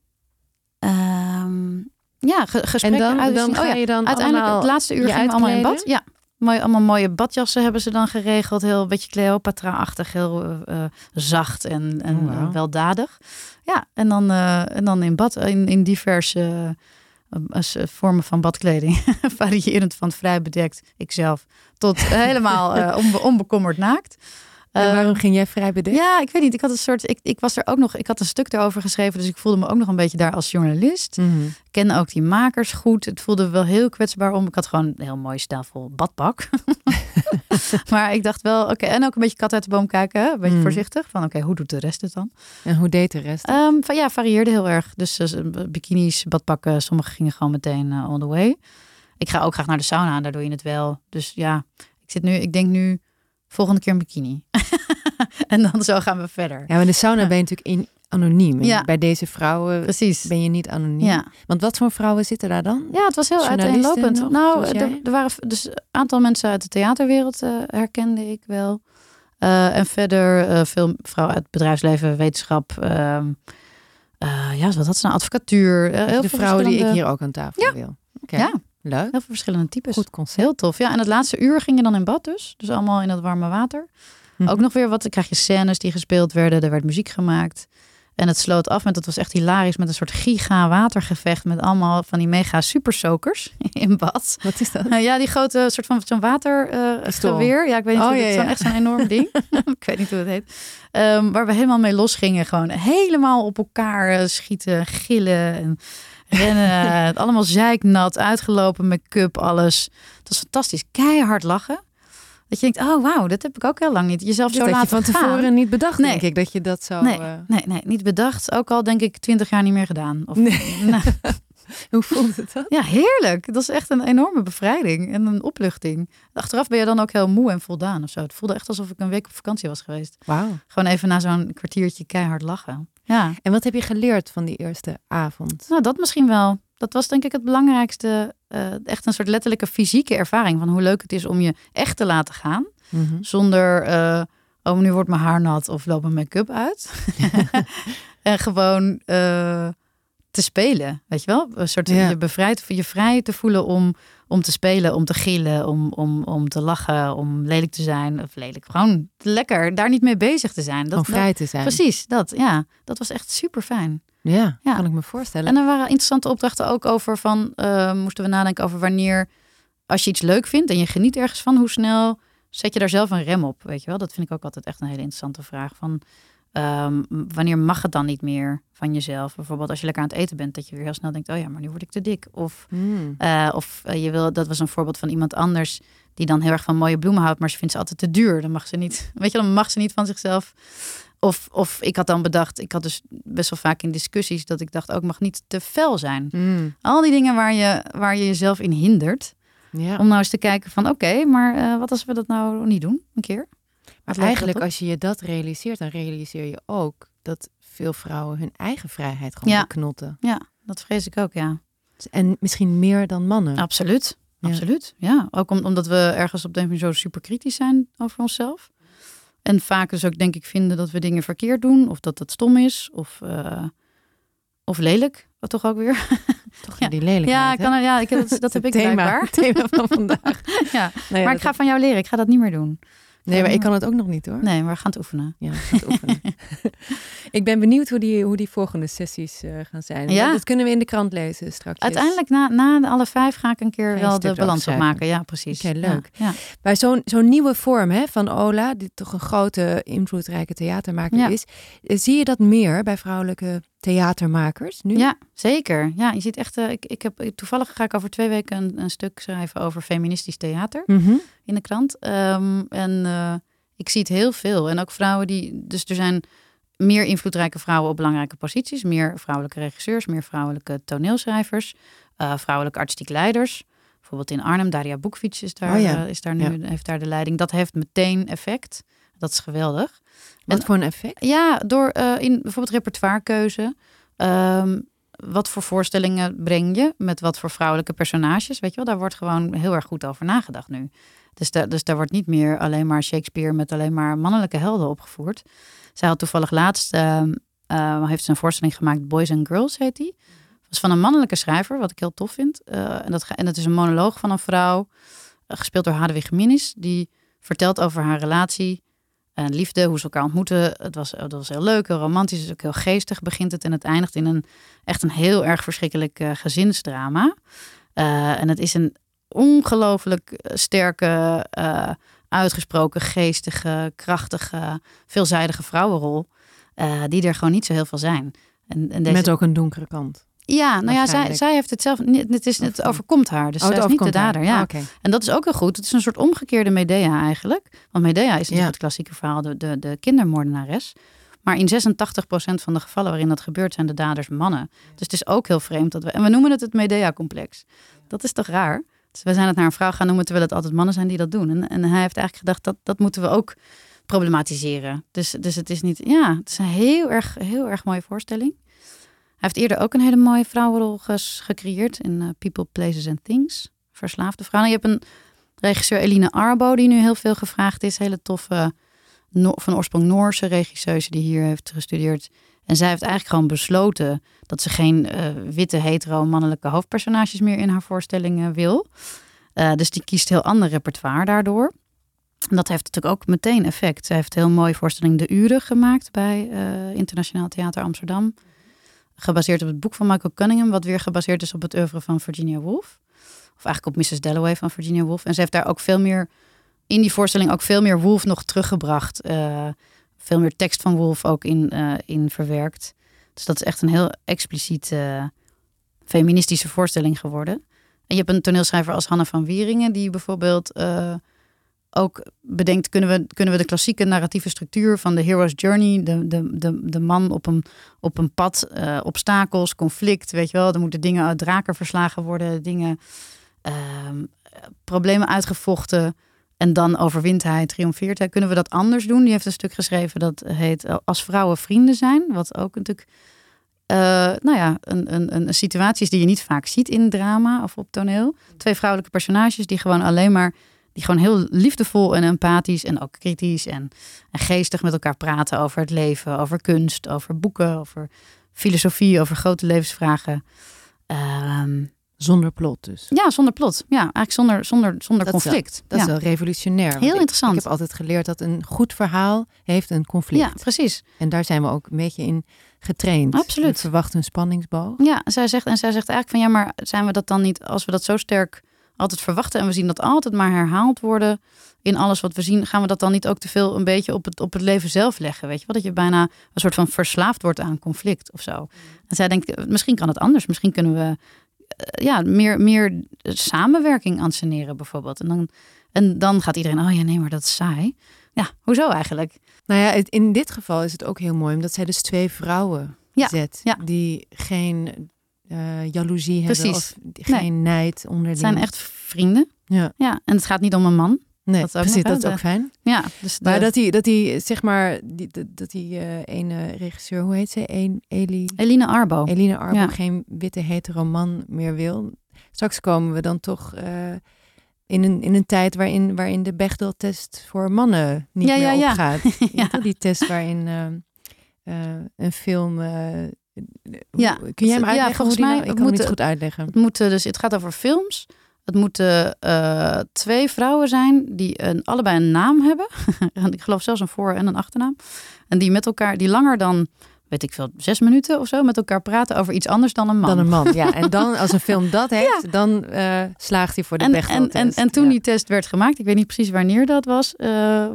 Ja, ge- En gesprekken. dan, dan ga Oh ja, je dan Uiteindelijk, het laatste uur gingen we allemaal in bad. Ja, mooi, allemaal mooie badjassen hebben ze dan geregeld. Heel een beetje Cleopatra-achtig, heel eh, eh, zacht en, en Oh, eh, weldadig. Ja, en dan, eh, en dan in bad, in, in diverse vormen van badkleding. Variërend van vrij bedekt, ikzelf, tot helemaal onbe- onbekommerd naakt. En Eh, waarom ging jij vrij bedekt? ja, ik weet niet. Ik had een soort. Ik, ik was er ook nog. Ik had een stuk erover geschreven. Dus ik voelde me ook nog een beetje daar als journalist. Mhm. Ik kende ook die makers goed. Het voelde wel heel kwetsbaar om. Ik had gewoon een heel mooi stijlvol badpak. maar ik dacht wel, oké. en ook een beetje kat uit de boom kijken. Hè? Een beetje Mm. voorzichtig. Van oké, hoe doet de rest het dan? En hoe deed de rest? Ehm, van, ja, varieerde heel erg. Dus eh, bikinis, badpakken. Sommige gingen gewoon meteen eh, on the way. Ik ga ook graag naar de sauna. en Daar doe je het wel. Dus ja, ik zit nu. Ik denk nu volgende keer een bikini. en dan zo gaan we verder. ja, maar in de sauna ja. ben je natuurlijk in, anoniem. Ja. Bij deze vrouwen Precies. ben je niet anoniem. Ja. Want wat voor vrouwen zitten daar dan? Ja, het was heel uiteenlopend. nog, nou, er, er waren dus een aantal mensen uit de theaterwereld eh, herkende ik wel. Eh, en verder eh, veel vrouwen uit het bedrijfsleven, wetenschap. ehm, eh, ja, wat had ze nou? Advocatuur. heel de veel vrouwen die ik hier ook aan tafel wil. Ja, leuk. heel veel verschillende types. Goed concept. Heel tof. Ja, en het laatste uur ging je dan in bad dus. Dus allemaal in dat warme water. Mhm. Ook nog weer wat, dan krijg je scènes die gespeeld werden. Er werd muziek gemaakt. En het sloot af met, dat was echt hilarisch, met een soort giga watergevecht. Met allemaal van die mega super soakers in bad. Wat is dat? Ja, die grote soort van zo'n watergeweer. Pistool. ja, ik weet niet Oh, hoe ja, het ja. echt zo'n enorm ding. ik weet niet hoe het heet. Ehm, waar we helemaal mee losgingen. Gewoon helemaal op elkaar eh, schieten, gillen en rennen. allemaal zeiknat, uitgelopen make-up, alles. Het was fantastisch. Keihard lachen. Dat je denkt, oh wauw, dat heb ik ook heel lang niet. Jezelf zo had je laten van gaan. tevoren niet bedacht, Nee. denk ik, dat je dat zou... Nee, eh, nee, nee, niet bedacht. Ook al denk ik twintig jaar niet meer gedaan. Of, Nee. Nou, Hoe voelt het dat? Ja, heerlijk. Dat is echt een enorme bevrijding en een opluchting. Achteraf ben je dan ook heel moe en voldaan of zo. Het voelde echt alsof ik een week op vakantie was geweest. Wauw. Gewoon even na zo'n kwartiertje keihard lachen. Ja. En wat heb je geleerd van die eerste avond? Nou, dat misschien wel. Dat was denk ik het belangrijkste. eh, echt een soort letterlijke fysieke ervaring van hoe leuk het is om je echt te laten gaan. Mhm. Zonder, eh, oh, nu wordt mijn haar nat of loopt mijn make-up uit. en gewoon eh, te spelen, weet je wel? Een soort Ja. je bevrijd, je vrij te voelen om, om te spelen, om te gillen, om, om, om te lachen, om lelijk te zijn. Of lelijk, gewoon lekker, daar niet mee bezig te zijn. Dat, Om vrij te zijn. Precies, dat, ja. Dat was echt super fijn. Ja, Ja. kan ik me voorstellen. En er waren interessante opdrachten ook over van, eh, moesten we nadenken over wanneer, als je iets leuk vindt en je geniet ergens van, hoe snel zet je daar zelf een rem op, weet je wel? Dat vind ik ook altijd echt een hele interessante vraag van, ehm, wanneer mag het dan niet meer van jezelf? Bijvoorbeeld als je lekker aan het eten bent, dat je weer heel snel denkt, oh ja, maar nu word ik te dik. Of, Hmm. eh, of eh, je wil, dat was een voorbeeld van iemand anders die dan heel erg van mooie bloemen houdt, maar ze vindt ze altijd te duur. Dan mag ze niet, weet je, dan mag ze niet van zichzelf. Of, of ik had dan bedacht, ik had dus best wel vaak in discussies dat ik dacht, ook mag niet te fel zijn. Hmm. Al die dingen waar je, waar je jezelf in hindert. Ja. Om nou eens te kijken van oké, maar eh, wat als we dat nou niet doen? Een keer. Eigenlijk dat als je je dat realiseert, dan realiseer je ook dat veel vrouwen hun eigen vrijheid gewoon Ja. beknotten. Ja, dat vrees ik ook, ja. En misschien meer dan mannen. Absoluut. Ja. Absoluut. Ja, ook om- omdat we ergens op de manier zo super kritisch zijn over onszelf. En vaak dus ook denk ik vinden dat we dingen verkeerd doen. Of dat het stom is. Of, eh, of lelijk. Wat toch ook weer. Toch Ja. die lelijkheid. Ja, kan, er- ja ik, dat, dat heb ik thema, blijkbaar. het thema van vandaag. Ja. Maar dat- ik ga van jou leren. Ik ga dat niet meer doen. Nee, maar ik kan het ook nog niet hoor. Nee, maar we gaan het oefenen. Ja, ik ga het oefenen. ik ben benieuwd hoe die, hoe die volgende sessies eh, gaan zijn. Ja. Dat kunnen we in de krant lezen straks. Uiteindelijk, na, na de alle vijf, ga ik een keer wel de balans opmaken. Ja, precies. Oké, leuk. Ja, ja. Bij zo'n zo'n nieuwe vorm hè, van Ola, die toch een grote, invloedrijke theatermaker is, eh, zie je dat meer bij vrouwelijke theatermakers nu? Ja, zeker. Ja, je ziet echt. eh, ik, ik heb toevallig ga ik over twee weken een, een stuk schrijven over feministisch theater Mhm. in de krant. Ehm, en eh, ik zie het heel veel. En ook vrouwen die. Dus er zijn meer invloedrijke vrouwen op belangrijke posities, meer vrouwelijke regisseurs, meer vrouwelijke toneelschrijvers, eh, vrouwelijke artistiek leiders. Bijvoorbeeld in Arnhem, Daria Boekfiets is daar, Oh ja. is daar nu, heeft daar de leiding. Dat heeft meteen effect. Dat is geweldig. Wat En- voor een effect? Ja, door eh, in bijvoorbeeld repertoirekeuze. Ehm, wat voor voorstellingen breng je met wat voor vrouwelijke personages? Weet je wel, daar wordt gewoon heel erg goed over nagedacht nu. Dus, daar dus daar wordt niet meer alleen maar Shakespeare met alleen maar mannelijke helden opgevoerd. Zij had toevallig laatst, ehm, eh, heeft ze een voorstelling gemaakt, Boys and Girls heet die. Dat was van een mannelijke schrijver, wat ik heel tof vind. Eh, en, dat, en dat is een monoloog van een vrouw, eh, gespeeld door Hadewig Minnis, die vertelt over haar relatie en liefde, hoe ze elkaar ontmoeten. Het was, het was heel leuk, heel romantisch, is ook heel geestig begint het. En het eindigt in een echt een heel erg verschrikkelijk eh, gezinsdrama. Eh, en het is een ongelooflijk eh, sterke, uitgesproken, geestige, krachtige, veelzijdige vrouwenrol. die er gewoon niet zo heel veel zijn. En, en deze, Met ook een donkere kant. Ja, nou ja, zij, zij heeft het zelf. Het, is, het overkomt haar. Dus Oh, zij is niet de dader. Ja. Oké. En dat is ook heel goed. Het is een soort omgekeerde Medea eigenlijk. Want Medea is natuurlijk Ja. het klassieke verhaal, de, de, de kindermoordenares. Maar in 86% van de gevallen waarin dat gebeurt, zijn de daders mannen. Dus het is ook heel vreemd dat we. En we noemen het het Medea-complex. Dat is toch raar? Dus we zijn het naar een vrouw gaan noemen terwijl het altijd mannen zijn die dat doen. En, en hij heeft eigenlijk gedacht dat dat moeten we ook problematiseren. Dus, dus het is niet. Ja, het is een heel erg, heel erg mooie voorstelling. Heeft eerder ook een hele mooie vrouwenrol gecreëerd in eh, People, Places and Things. Verslaafde vrouwen. Je hebt een regisseur Eline Arbo, die nu heel veel gevraagd is. Hele toffe, van oorsprong Noorse regisseuse die hier heeft gestudeerd. En zij heeft eigenlijk gewoon besloten dat ze geen eh, witte, hetero, mannelijke hoofdpersonages meer in haar voorstellingen wil. Eh, dus die kiest heel ander repertoire daardoor. En dat heeft natuurlijk ook meteen effect. Zij heeft een heel mooie voorstelling De Uren gemaakt bij Internationaal Theater Amsterdam. Gebaseerd op het boek van Michael Cunningham, wat weer gebaseerd is op het oeuvre van Virginia Woolf. Of eigenlijk op Mrs. Dalloway van Virginia Woolf. En ze heeft daar ook veel meer, in die voorstelling ook veel meer Woolf nog teruggebracht. Eh, veel meer tekst van Woolf ook in, eh, in verwerkt. Dus dat is echt een heel expliciet eh, feministische voorstelling geworden. En je hebt een toneelschrijver als Hanne van Wieringen, die bijvoorbeeld ook bedenkt: kunnen we, kunnen we de klassieke narratieve structuur van de hero's journey, de, de, de, de man op een, op een pad, eh, obstakels, conflict, weet je wel, er moeten dingen uit draken verslagen worden, dingen, ehm, problemen uitgevochten. En dan overwint hij, triomfeert hij. Kunnen we dat anders doen? Die heeft een stuk geschreven dat heet eh, Als vrouwen vrienden zijn. Wat ook natuurlijk, eh, nou ja, een, een, een situatie is die je niet vaak ziet in drama of op toneel. Twee vrouwelijke personages die gewoon alleen maar, die gewoon heel liefdevol en empathisch en ook kritisch en, en geestig met elkaar praten over het leven, over kunst, over boeken, over filosofie, over grote levensvragen. Ehm, Zonder plot dus. ja, zonder plot. Ja, eigenlijk zonder, zonder, zonder Dat is wel- conflict. Dat ja. is wel revolutionair. Heel ik- interessant. Ik heb altijd geleerd dat een goed verhaal heeft een conflict. ja, precies. En daar zijn we ook een beetje in getraind. Absoluut. Verwacht een spanningsboog. Ja, zij zegt, en zij zegt eigenlijk van ja, maar zijn we dat dan niet, als we dat zo sterk altijd verwachten en we zien dat altijd maar herhaald worden in alles wat we zien, gaan we dat dan niet ook te veel een beetje op het, op het leven zelf leggen? Weet je wel, dat je bijna een soort van verslaafd wordt aan conflict of zo. En zij denkt, eh, misschien kan het anders. Misschien kunnen we eh, ja, meer, meer samenwerking anseneren bijvoorbeeld. En dan, en dan gaat iedereen, oh ja, nee, maar dat is saai. Ja, hoezo eigenlijk? Nou ja, in dit geval is het ook heel mooi, omdat zij dus twee vrouwen Ja, zet. ja. Die geen eh jaloezie hebben of geen nijd onderling. Het zijn echt vrienden. Ja. Ja, en het gaat niet om een man. Nee, dat precies, dat is ook fijn. Ja, dus de- Maar dat hij, dat hij zeg maar, die, dat, die eh, ene regisseur, hoe heet ze? Een, Eli, Eline Arbo. Eline Arbo Ja. geen witte hetero man meer wil. Straks komen we dan toch eh, in, een, in een tijd waarin, waarin de Bechdel-test voor mannen niet Ja, meer ja, ja. opgaat. Ja. ja. Die test waarin een film... Ja. Kun jij hem Ja, uitleggen? volgens hoe die mij nou- ik kan niet moeten- goed uitleggen. Het, moeten dus, het gaat over films. Het moeten eh, twee vrouwen zijn die een, allebei een naam hebben. En ik geloof zelfs een voor- en een achternaam. En die met elkaar, die langer dan, weet ik veel, zes minuten of zo, met elkaar praten over iets anders dan een man. Dan een man, ja. En dan, als een film dat heeft, dan eh, slaagt hij voor de en, en, en, en toen Ja. die test werd gemaakt, ik weet niet precies wanneer dat was, eh,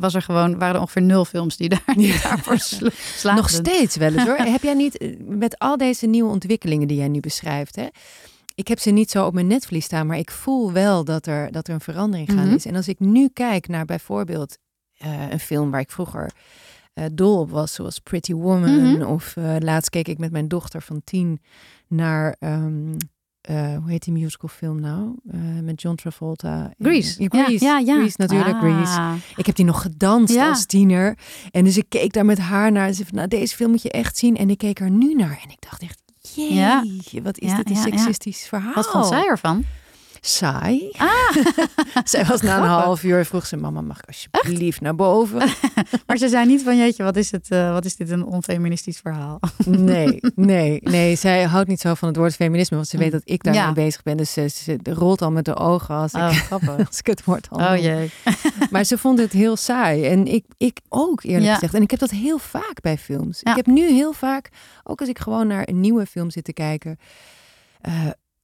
was er gewoon, waren er ongeveer nul films die, daar, die daarvoor sla- slaagden. Nog steeds wel eens hoor. heb jij niet, eh, met al deze nieuwe ontwikkelingen die jij nu beschrijft, hè? Ik heb ze niet zo op mijn netvlies staan, maar ik voel wel dat er, dat er een verandering gaan Mhm. is. En als ik nu kijk naar bijvoorbeeld een film waar ik vroeger eh, dol op was, zoals Pretty Woman. Mhm. Of eh, laatst keek ik met mijn dochter van tien naar, ehm, eh, hoe heet die musicalfilm nou? Eh, met John Travolta. Grease. Ja, Grease. Ja, ja, ja. Grease, natuurlijk, Ah. Grease. Ik heb die nog gedanst Ja. als tiener. En dus ik keek daar met haar naar. En ze van, nou, deze film moet je echt zien. En ik keek er nu naar. En ik dacht echt, Ja. wat is dit een seksistisch verhaal. Wat vond zij ervan? Saai. Ah, zij was na een half uur, vroeg ze, mama, mag ik alsjeblieft naar boven? maar ze zei niet van, jeetje, wat is, het, eh, wat is dit een onfeministisch verhaal? Nee, nee, nee. Zij houdt niet zo van het woord feminisme. Want ze weet dat ik daarmee Ja. bezig ben. Dus ze, ze rolt al met de ogen als ik, Oh, grappig. als ik het woord al Oh jee. Maar ze vond het heel saai. En ik, ik ook, eerlijk Ja. gezegd. En ik heb dat heel vaak bij films. Ja. Ik heb nu heel vaak, ook als ik gewoon naar een nieuwe film zit te kijken, eh,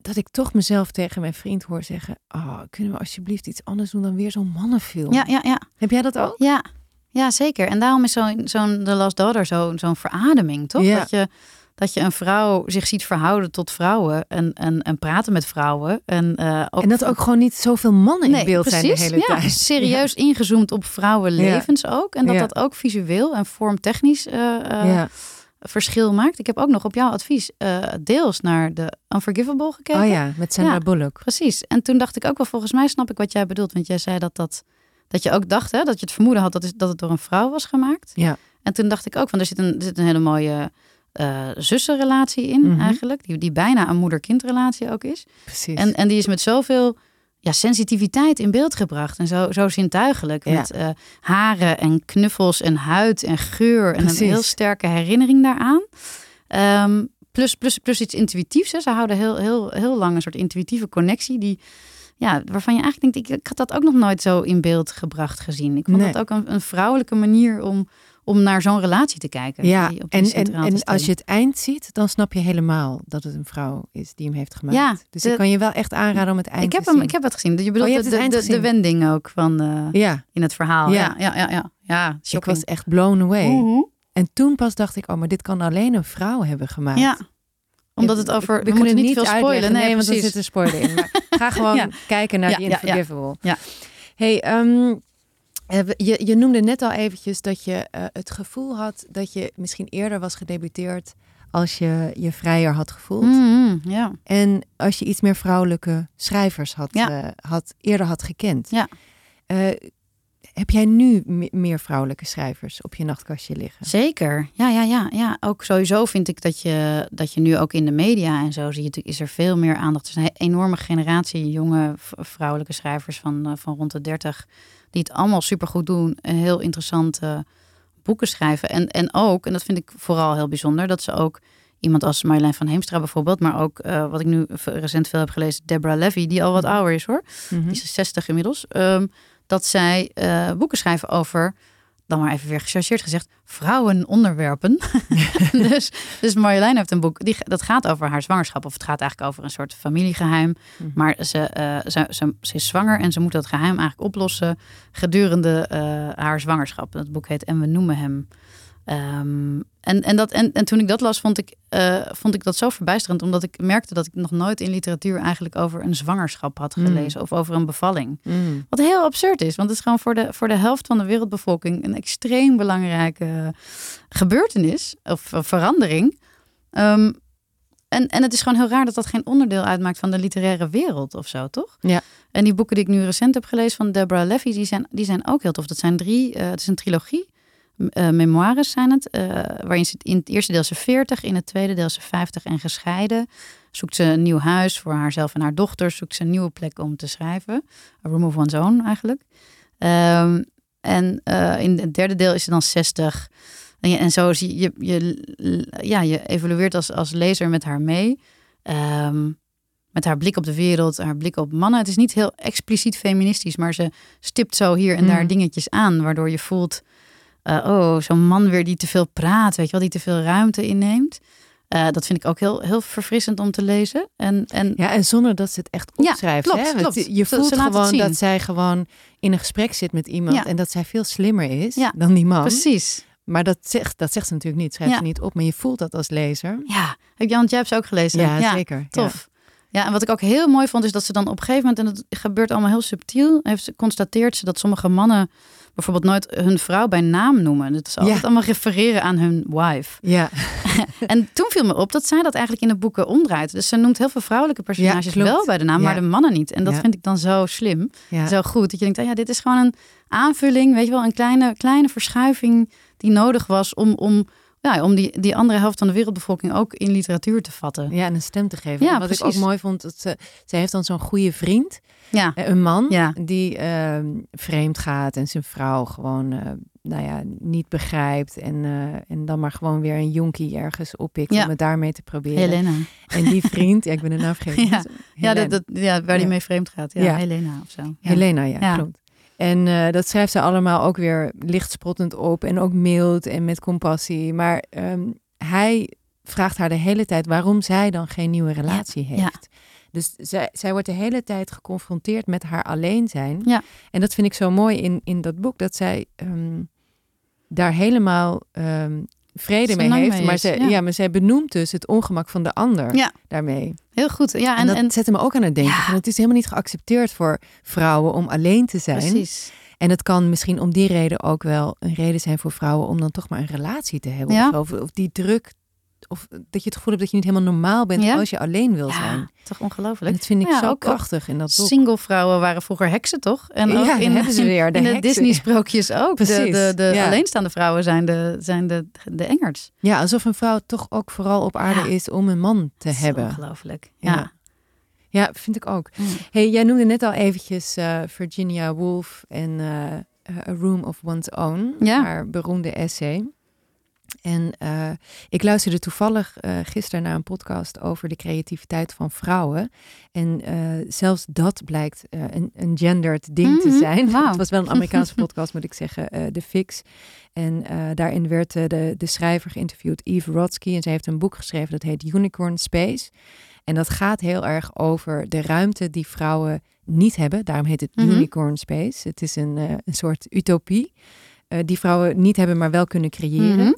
dat ik toch mezelf tegen mijn vriend hoor zeggen: Oh, kunnen we alsjeblieft iets anders doen dan weer zo'n mannenfilm? Ja, ja, ja. Heb jij dat ook? Ja, ja zeker. En daarom is zo'n zo'n The Last Daughter zo- zo'n verademing, toch? Ja. Dat, je, dat je een vrouw zich ziet verhouden tot vrouwen en, en, en praten met vrouwen. En, eh, ook En dat ook gewoon niet zoveel mannen in beeld zijn de hele ja, tijd. serieus ingezoomd op vrouwenlevens ook. En dat dat ook visueel en vormtechnisch Ja. Verschil maakt. Ik heb ook nog op jouw advies eh, deels naar de Unforgivable gekeken. Oh ja, met Sandra Ja. Bullock. Precies. En toen dacht ik ook wel, volgens mij snap ik wat jij bedoelt. Want jij zei dat, dat, dat je ook dacht, hè, dat je het vermoeden had dat, is, dat het door een vrouw was gemaakt. Ja. En toen dacht ik ook, van er zit een, er zit een hele mooie eh zussenrelatie in Mhm. eigenlijk. Die, die bijna een moeder-kindrelatie ook is. Precies. En, en die is met zoveel ja, sensitiviteit in beeld gebracht. En zo, zo zintuigelijk. Ja. Met eh, haren en knuffels en huid en geur. En een heel sterke herinnering daaraan. Ehm, plus, plus, plus iets intuïtiefs. Hè. Ze houden heel, heel, heel lang een soort intuïtieve connectie. Die, ja, waarvan je eigenlijk denkt, ik, ik had dat ook nog nooit zo in beeld gebracht gezien. Ik vond Nee. dat ook een, een vrouwelijke manier om, om naar zo'n relatie te kijken. ja, Die op die en, en, en als je het eind ziet, dan snap je helemaal dat het een vrouw is die hem heeft gemaakt. Ja, dus de- ik kan je wel echt aanraden om het eind ik heb te hem, zien. ik heb het gezien. Je bedoelt je hebt de, het eind de, de, wending ook van eh, Ja, in het verhaal. Ja. Ja, ja, ja, ja. ik was echt blown away. Mhm. En toen pas dacht ik, oh, maar dit kan alleen een vrouw hebben gemaakt. Ja, omdat het over. we, We, kunnen moeten niet veel spoilen. uitleggen. Nee, Nee, want er zit een spoiler in. Maar ga gewoon Ja. kijken naar Ja, die ja, ja. Unforgivable. Ja. Hey, we- je, je noemde net al eventjes dat je eh, het gevoel had dat je misschien eerder was gedebuteerd als je je vrijer had gevoeld. Ja. En als je iets meer vrouwelijke schrijvers had, Ja. eh, had, eerder had gekend. Ja. Eh, heb jij nu me- meer vrouwelijke schrijvers op je nachtkastje liggen? Zeker. Ja, ja, ja, ja. Ook sowieso vind ik dat je, dat je nu ook in de media en zo zie je natuurlijk, is er veel meer aandacht. Er is een enorme generatie jonge vrouwelijke schrijvers van, eh, van rond de 30 die het allemaal supergoed doen en heel interessante boeken schrijven. En, en ook, en dat vind ik vooral heel bijzonder, dat ze ook iemand als Marjolein van Heemstra bijvoorbeeld, maar ook eh, wat ik nu recent veel heb gelezen, Deborah Levy, die al wat ouder is hoor. Mhm. die is 60 inmiddels, ehm, dat zij eh, boeken schrijven over, dan maar even weer gechargeerd gezegd, vrouwenonderwerpen. dus, dus Marjolein heeft een boek, die, dat gaat over haar zwangerschap, of het gaat eigenlijk over een soort familiegeheim. Mhm. Maar ze, eh, ze, ze, ze is zwanger en ze moet dat geheim eigenlijk oplossen gedurende eh, haar zwangerschap. Dat boek heet En we noemen hem. Ehm, en, en, dat, en, en toen ik dat las, vond ik, eh, vond ik dat zo verbijsterend. Omdat ik merkte dat ik nog nooit in literatuur eigenlijk over een zwangerschap had Mm. gelezen. Of over een bevalling. Mm. Wat heel absurd is. Want het is gewoon voor de, voor de helft van de wereldbevolking een extreem belangrijke gebeurtenis. Of verandering. Ehm, en, en het is gewoon heel raar dat dat geen onderdeel uitmaakt van de literaire wereld of zo, toch? Ja. En die boeken die ik nu recent heb gelezen van Deborah Levy, die zijn, die zijn ook heel tof. Dat zijn drie, eh, het is een trilogie. Eh, memoires zijn het, eh, waarin ze in het eerste deel ze 40, in het tweede deel ze 50 en gescheiden. Zoekt ze een nieuw huis voor haarzelf en haar dochter, zoekt ze een nieuwe plek om te schrijven. A room of one's own eigenlijk. Ehm, en eh, in het derde deel is ze dan 60. En, je- en zo zie je, je, ja, je evolueert als, als lezer met haar mee. Ehm, met haar blik op de wereld, haar blik op mannen. Het is niet heel expliciet feministisch, maar ze stipt zo hier en daar Mm. dingetjes aan, waardoor je voelt, eh, oh, zo'n man weer die te veel praat, weet je wel, die te veel ruimte inneemt. Eh, dat vind ik ook heel, heel verfrissend om te lezen. En, en Ja, en zonder dat ze het echt Ja, opschrijft. klopt, hè? Klopt. Je voelt ze gewoon dat zij gewoon in een gesprek zit met iemand Ja. en dat zij veel slimmer is Ja, dan die man. precies. Maar dat zegt, dat zegt ze natuurlijk niet, schrijft Ja. ze niet op, maar je voelt dat als lezer. Ja, heb Jan, jij hebt ze ook gelezen? Ja, zeker. Tof. Ja. en wat ik ook heel mooi vond, is dat ze dan op een gegeven moment, en dat gebeurt allemaal heel subtiel, heeft ze, constateert ze dat sommige mannen bijvoorbeeld nooit hun vrouw bij naam noemen. Het is altijd Ja. allemaal refereren aan hun wife. Ja, En toen viel me op dat zij dat eigenlijk in de boeken omdraait. Dus ze noemt heel veel vrouwelijke personages wel bij de naam, maar de mannen niet. En dat vind ik dan zo slim, zo goed. Dat je denkt, ah ja, dit is gewoon een aanvulling, weet je wel, een kleine, kleine verschuiving die nodig was om, om, ja, om die, die andere helft van de wereldbevolking ook in literatuur te vatten. ja, en een stem te geven. Ja, wat ik ook mooi vond, dat ze, zij heeft dan zo'n goede vriend, Ja, eh, een man, Ja. die ehm, vreemd gaat en zijn vrouw gewoon, eh, nou ja, niet begrijpt. En, eh, en dan maar gewoon weer een jonkie ergens oppikt Ja. om het daarmee te proberen. Helena. En die vriend, ja, ik ben de naam vergeten. Ja. Ja, dat, dat, ja, waar die mee vreemd gaat. Ja. Helena of zo. Helena, ja, Ja. klopt. En eh, dat schrijft ze allemaal ook weer lichtspottend op en ook mild en met compassie. Maar ehm, hij vraagt haar de hele tijd waarom zij dan geen nieuwe relatie ja. heeft. Dus zij, zij wordt de hele tijd geconfronteerd met haar alleen zijn. Ja. En dat vind ik zo mooi in, in dat boek, dat zij ehm, daar helemaal ehm, vrede mee heeft. mee maar, is, zij, ja. ja. maar zij benoemt dus het ongemak van de ander Ja. daarmee. Heel goed. Ja, En, en, dat en zette me ook aan het denken. Ja. Van, het is helemaal niet geaccepteerd voor vrouwen om alleen te zijn. precies. En het kan misschien om die reden ook wel een reden zijn voor vrouwen om dan toch maar een relatie te hebben. Of, of die druk, of dat je het gevoel hebt dat je niet helemaal normaal bent Ja. als je alleen wil zijn. Ja, toch ongelooflijk. dat vind ik Ja, zo ook- krachtig in dat boek. Single vrouwen waren vroeger heksen, toch? En ook in, hebben ze weer, de in de. Disney-sprookjes ook. De, Precies, de, de ja. alleenstaande vrouwen zijn de, zijn de, de engers. Ja, alsof een vrouw toch ook vooral op aarde is om een man te hebben. Ongelooflijk. Ja. Ja. Ja, vind ik ook. Mm. Hey, jij noemde net al eventjes eh, Virginia Woolf en eh, A Room of One's Own, Ja. haar beroemde essay. En eh, ik luisterde toevallig eh, gisteren naar een podcast over de creativiteit van vrouwen. En eh, zelfs dat blijkt een, een gendered ding te Mhm, zijn. Het was wel een Amerikaanse podcast, moet ik zeggen, The Fix. En daarin werd de, de schrijver geïnterviewd, Eve Rodsky. En zij heeft een boek geschreven dat heet Unicorn Space. En dat gaat heel erg over de ruimte die vrouwen niet hebben. Daarom heet het Mhm. Unicorn Space. Het is een, een soort utopie die vrouwen niet hebben, maar wel kunnen creëren. Mhm.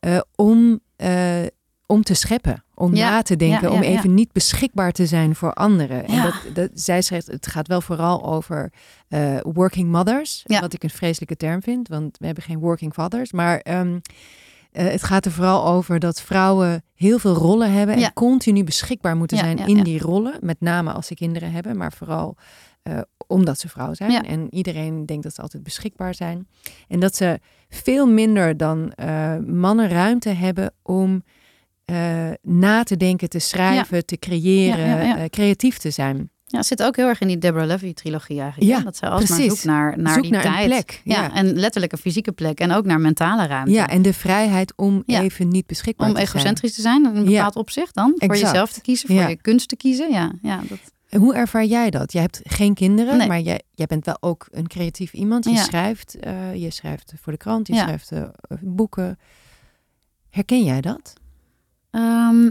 eh, om, eh, om te scheppen, om Ja, na te denken, ja, om even niet beschikbaar te zijn voor anderen. En dat, dat, zij zegt, het gaat wel vooral over eh, working mothers, Ja. wat ik een vreselijke term vind, want we hebben geen working fathers. Maar ehm, eh, het gaat er vooral over dat vrouwen heel veel rollen hebben en continu beschikbaar moeten zijn in die rollen. Met name als ze kinderen hebben, maar vooral eh, omdat ze vrouw zijn. Ja. En iedereen denkt dat ze altijd beschikbaar zijn. En dat ze veel minder dan eh, mannen ruimte hebben om eh, na te denken, te schrijven, te creëren, Ja, eh, creatief te zijn. Ja, het zit ook heel erg in die Deborah Levy-trilogie eigenlijk. Ja, dat zij alsmaar zoekt naar, naar Zoek die naar een tijd. plek, Ja, ja. en letterlijk een fysieke plek. En ook naar mentale ruimte. Ja, en de vrijheid om Ja. even niet beschikbaar Om te zijn. egocentrisch te zijn in een Ja. bepaald opzicht dan. Voor jezelf te kiezen, voor je kunst te kiezen. Ja, ja, dat, Hoe ervaar jij dat? Jij hebt geen kinderen, Nee. maar jij, jij bent wel ook een creatief iemand. Je Ja. schrijft, eh, je schrijft voor de krant, je Ja. schrijft eh, boeken. Herken jij dat? Ehm,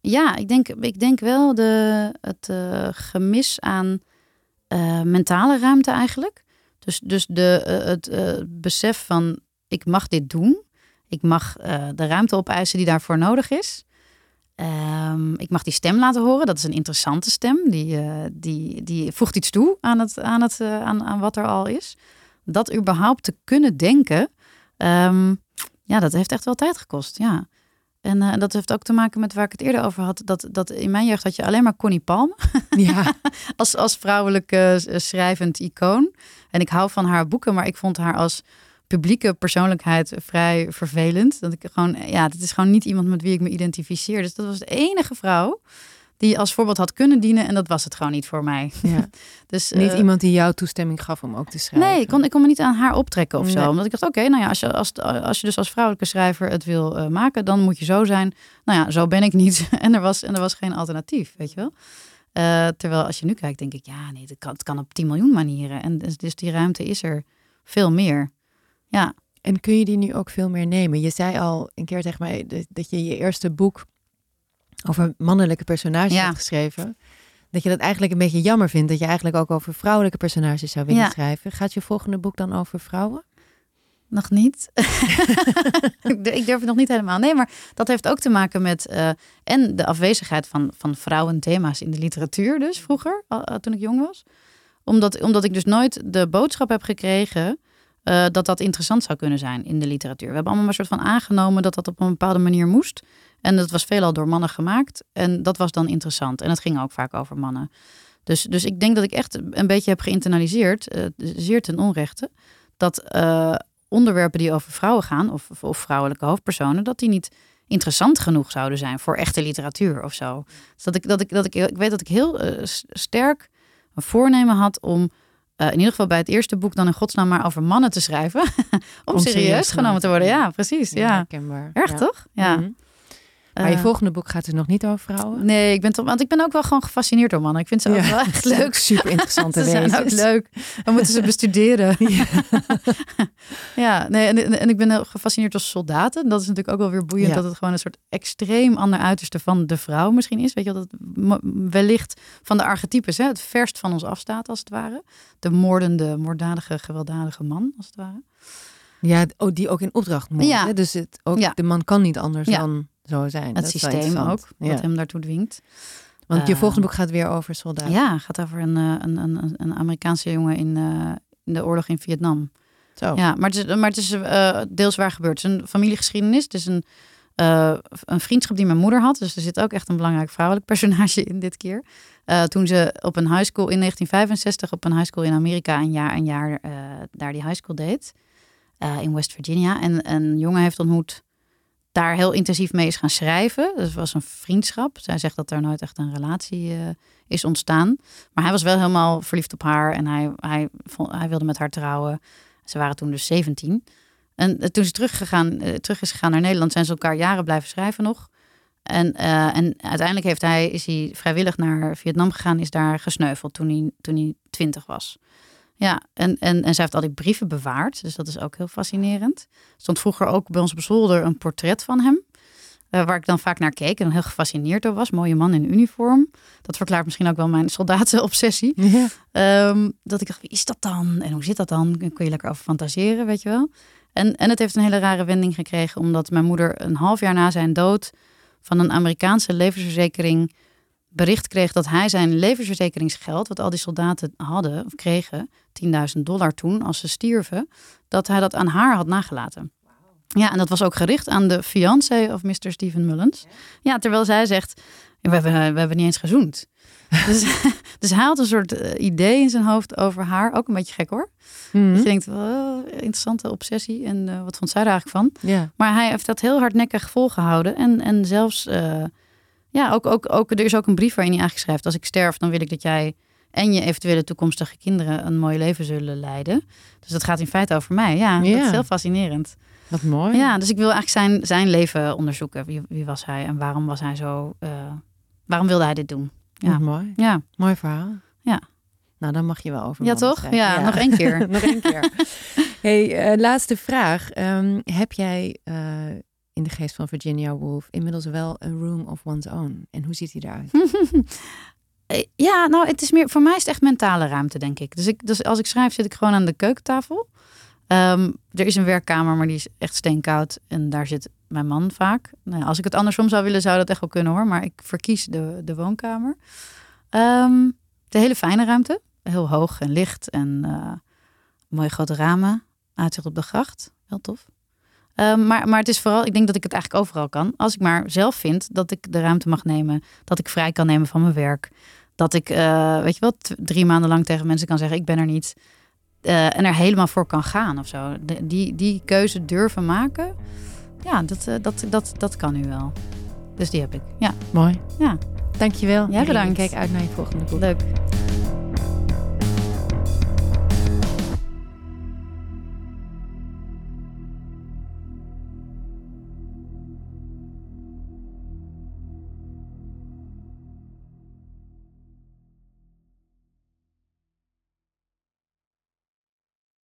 ja, ik denk, ik denk wel de, het eh, gemis aan mentale ruimte eigenlijk. Dus, dus de, het besef van ik mag dit doen. Ik mag de ruimte opeisen die daarvoor nodig is. Ehm, ik mag die stem laten horen. Dat is een interessante stem. Die, eh, die, die voegt iets toe aan, het, aan, het, eh, aan, aan wat er al is. Dat überhaupt te kunnen denken, ehm, ja, dat heeft echt wel tijd gekost. Ja. En eh, dat heeft ook te maken met waar ik het eerder over had. Dat, dat in mijn jeugd had je alleen maar Connie Palm Ja, als, als vrouwelijk schrijvend icoon. En ik hou van haar boeken, maar ik vond haar als publieke persoonlijkheid vrij vervelend. Dat ik gewoon, ja, dit is gewoon niet iemand met wie ik me identificeer. Dus dat was de enige vrouw die als voorbeeld had kunnen dienen. En dat was het gewoon niet voor mij. ja. Dus, niet eh, iemand die jou toestemming gaf om ook te schrijven. Nee, ik kon, ik kon me niet aan haar optrekken of zo. Omdat ik dacht, oké, nou ja, als je, als, als je dus als vrouwelijke schrijver het wil eh, maken, dan moet je zo zijn. Nou ja, zo ben ik niet. en, er was, en er was geen alternatief, weet je wel. Eh, terwijl als je nu kijkt, denk ik, ja, nee, het kan, het kan op 10 miljoen manieren. En dus, dus die ruimte is er veel meer. Ja, En kun je die nu ook veel meer nemen? Je zei al een keer tegen mij dat- je je eerste boek over mannelijke personages Ja. hebt geschreven. Dat je dat eigenlijk een beetje jammer vindt. Dat je eigenlijk ook over vrouwelijke personages zou willen Ja. schrijven. Gaat je volgende boek dan over vrouwen? Nog niet. ik durf het nog niet helemaal. Nee, maar dat heeft ook te maken met. eh, en de afwezigheid van, van vrouwenthema's in de literatuur, dus vroeger, al toen ik jong was. Omdat, omdat ik dus nooit de boodschap heb gekregen. Eh, dat dat interessant zou kunnen zijn in de literatuur. We hebben allemaal een soort van aangenomen dat dat op een bepaalde manier moest. En dat was veelal door mannen gemaakt. En dat was dan interessant. En het ging ook vaak over mannen. Dus, dus ik denk dat ik echt een beetje heb geïnternaliseerd, eh, zeer ten onrechte, dat eh, onderwerpen die over vrouwen gaan, of, of, vrouwelijke hoofdpersonen, dat die niet interessant genoeg zouden zijn voor echte literatuur of zo. Dus dat ik, dat ik, dat ik, ik weet dat ik heel sterk een voornemen had om eh, in ieder geval bij het eerste boek dan in godsnaam maar over mannen te schrijven. om, serieus genomen te worden. Ja, precies. Ja. herkenbaar. Erg Ja. toch? Ja. Mhm. Maar je Eh, volgende boek gaat dus nog niet over vrouwen? Nee, ik ben toch, want ik ben ook wel gewoon gefascineerd door mannen. Ik vind ze ook wel echt leuk. Super interessante Ze zijn ook leuk. We moeten ze bestuderen. Ja, nee, en, en ik ben heel gefascineerd door soldaten. Dat is natuurlijk ook wel weer boeiend Ja. dat het gewoon een soort extreem ander uiterste van de vrouw misschien is. Weet je, wel, dat het wellicht van de archetypes, hè, het verst van ons afstaat als het ware. De moordende, moorddadige, gewelddadige man als het ware. Ja, oh, die ook in opdracht moet. Ja. Dus het, ook, de man kan niet anders dan zo zijn. Het Dat systeem ook, Ja. wat hem daartoe dwingt. Want je Eh, volgende boek gaat weer over soldaten. Ja, het gaat over een, eh, een, een, een Amerikaanse jongen in, eh, in de oorlog in Vietnam. Zo. Ja, maar het is, maar het is deels waar gebeurd. Het is een familiegeschiedenis. Het is een, een vriendschap die mijn moeder had. Dus er zit ook echt een belangrijk vrouwelijk personage in dit keer. Toen ze op een high school in 1965 op een high school in Amerika een jaar en jaar daar die high school deed. in West Virginia. En een jongen heeft ontmoet daar heel intensief mee is gaan schrijven. Het was een vriendschap. Zij zegt dat er nooit echt een relatie eh, is ontstaan. Maar hij was wel helemaal verliefd op haar en hij, hij, hij wilde met haar trouwen. Ze waren toen dus 17. En eh, toen ze eh, terug is gegaan naar Nederland, zijn ze elkaar jaren blijven schrijven nog. En, en uiteindelijk heeft hij, is hij vrijwillig naar Vietnam gegaan, is daar gesneuveld toen hij, toen hij 20 was. Ja, en, en, en zij heeft al die brieven bewaard, dus dat is ook heel fascinerend. Er stond vroeger ook bij ons op zolder een portret van hem. eh, waar ik dan vaak naar keek en heel gefascineerd door was. Mooie man in uniform. Dat verklaart misschien ook wel mijn soldatenobsessie. Ehm, dat ik dacht, wie is dat dan? En hoe zit dat dan? Dan kun je lekker over fantaseren, weet je wel. En, en het heeft een hele rare wending gekregen, omdat mijn moeder een half jaar na zijn dood van een Amerikaanse levensverzekering bericht kreeg dat hij zijn levensverzekeringsgeld, wat al die soldaten hadden of kregen, 10.000 dollar toen als ze stierven, dat hij dat aan haar had nagelaten. Ja, en dat was ook gericht aan de fiancé of Mr. Stephen Mullins. Ja, terwijl zij zegt, we hebben, we hebben niet eens gezoend. Dus, dus hij had een soort eh, idee in zijn hoofd over haar. Ook een beetje gek hoor. Mhm. Dat je denkt, interessante obsessie. En eh, wat vond zij er eigenlijk van? Ja. Maar hij heeft dat heel hardnekkig volgehouden. En, en zelfs, eh, ja, ook, ook, ook, er is ook een brief waarin hij eigenlijk schrijft: Als ik sterf, dan wil ik dat jij en je eventuele toekomstige kinderen een mooi leven zullen leiden. Dus dat gaat in feite over mij. Ja, dat is heel fascinerend. Wat mooi. Ja, dus ik wil eigenlijk zijn, zijn leven onderzoeken. Wie, wie was hij en waarom was hij zo. eh, waarom wilde hij dit doen? Wat Ja, mooi. ja. Mooi verhaal. Ja. Nou, dan mag je wel over. ja toch? Ja, nog één keer. nog één keer. hey, eh, laatste vraag. Ehm, heb jij eh, in de geest van Virginia Woolf inmiddels wel een room of one's own? En hoe ziet hij eruit? Eh, Ja, nou, het is meer, voor mij is het echt mentale ruimte, denk ik. Dus, ik, dus als ik schrijf, zit ik gewoon aan de keukentafel. Ehm, er is een werkkamer, maar die is echt steenkoud. En daar zit mijn man vaak. Nou, als ik het andersom zou willen, zou dat echt wel kunnen hoor. Maar ik verkies de, de woonkamer. Ehm, de hele fijne ruimte. Heel hoog en licht. En eh, mooie grote ramen. Uitzicht op de gracht. Heel tof. Ehm, maar, maar het is vooral, ik denk dat ik het eigenlijk overal kan. Als ik maar zelf vind dat ik de ruimte mag nemen. Dat ik vrij kan nemen van mijn werk. Dat ik, eh, weet je wel, drie maanden lang tegen mensen kan zeggen: ik ben er niet. Eh, en er helemaal voor kan gaan of zo. De- die, die keuze durven maken. Ja, dat, eh, dat, dat, dat kan nu wel. Dus die heb ik. Ja, Mooi. Ja. Dankjewel. Jij bedankt. Ik kijk uit naar je volgende boek. leuk.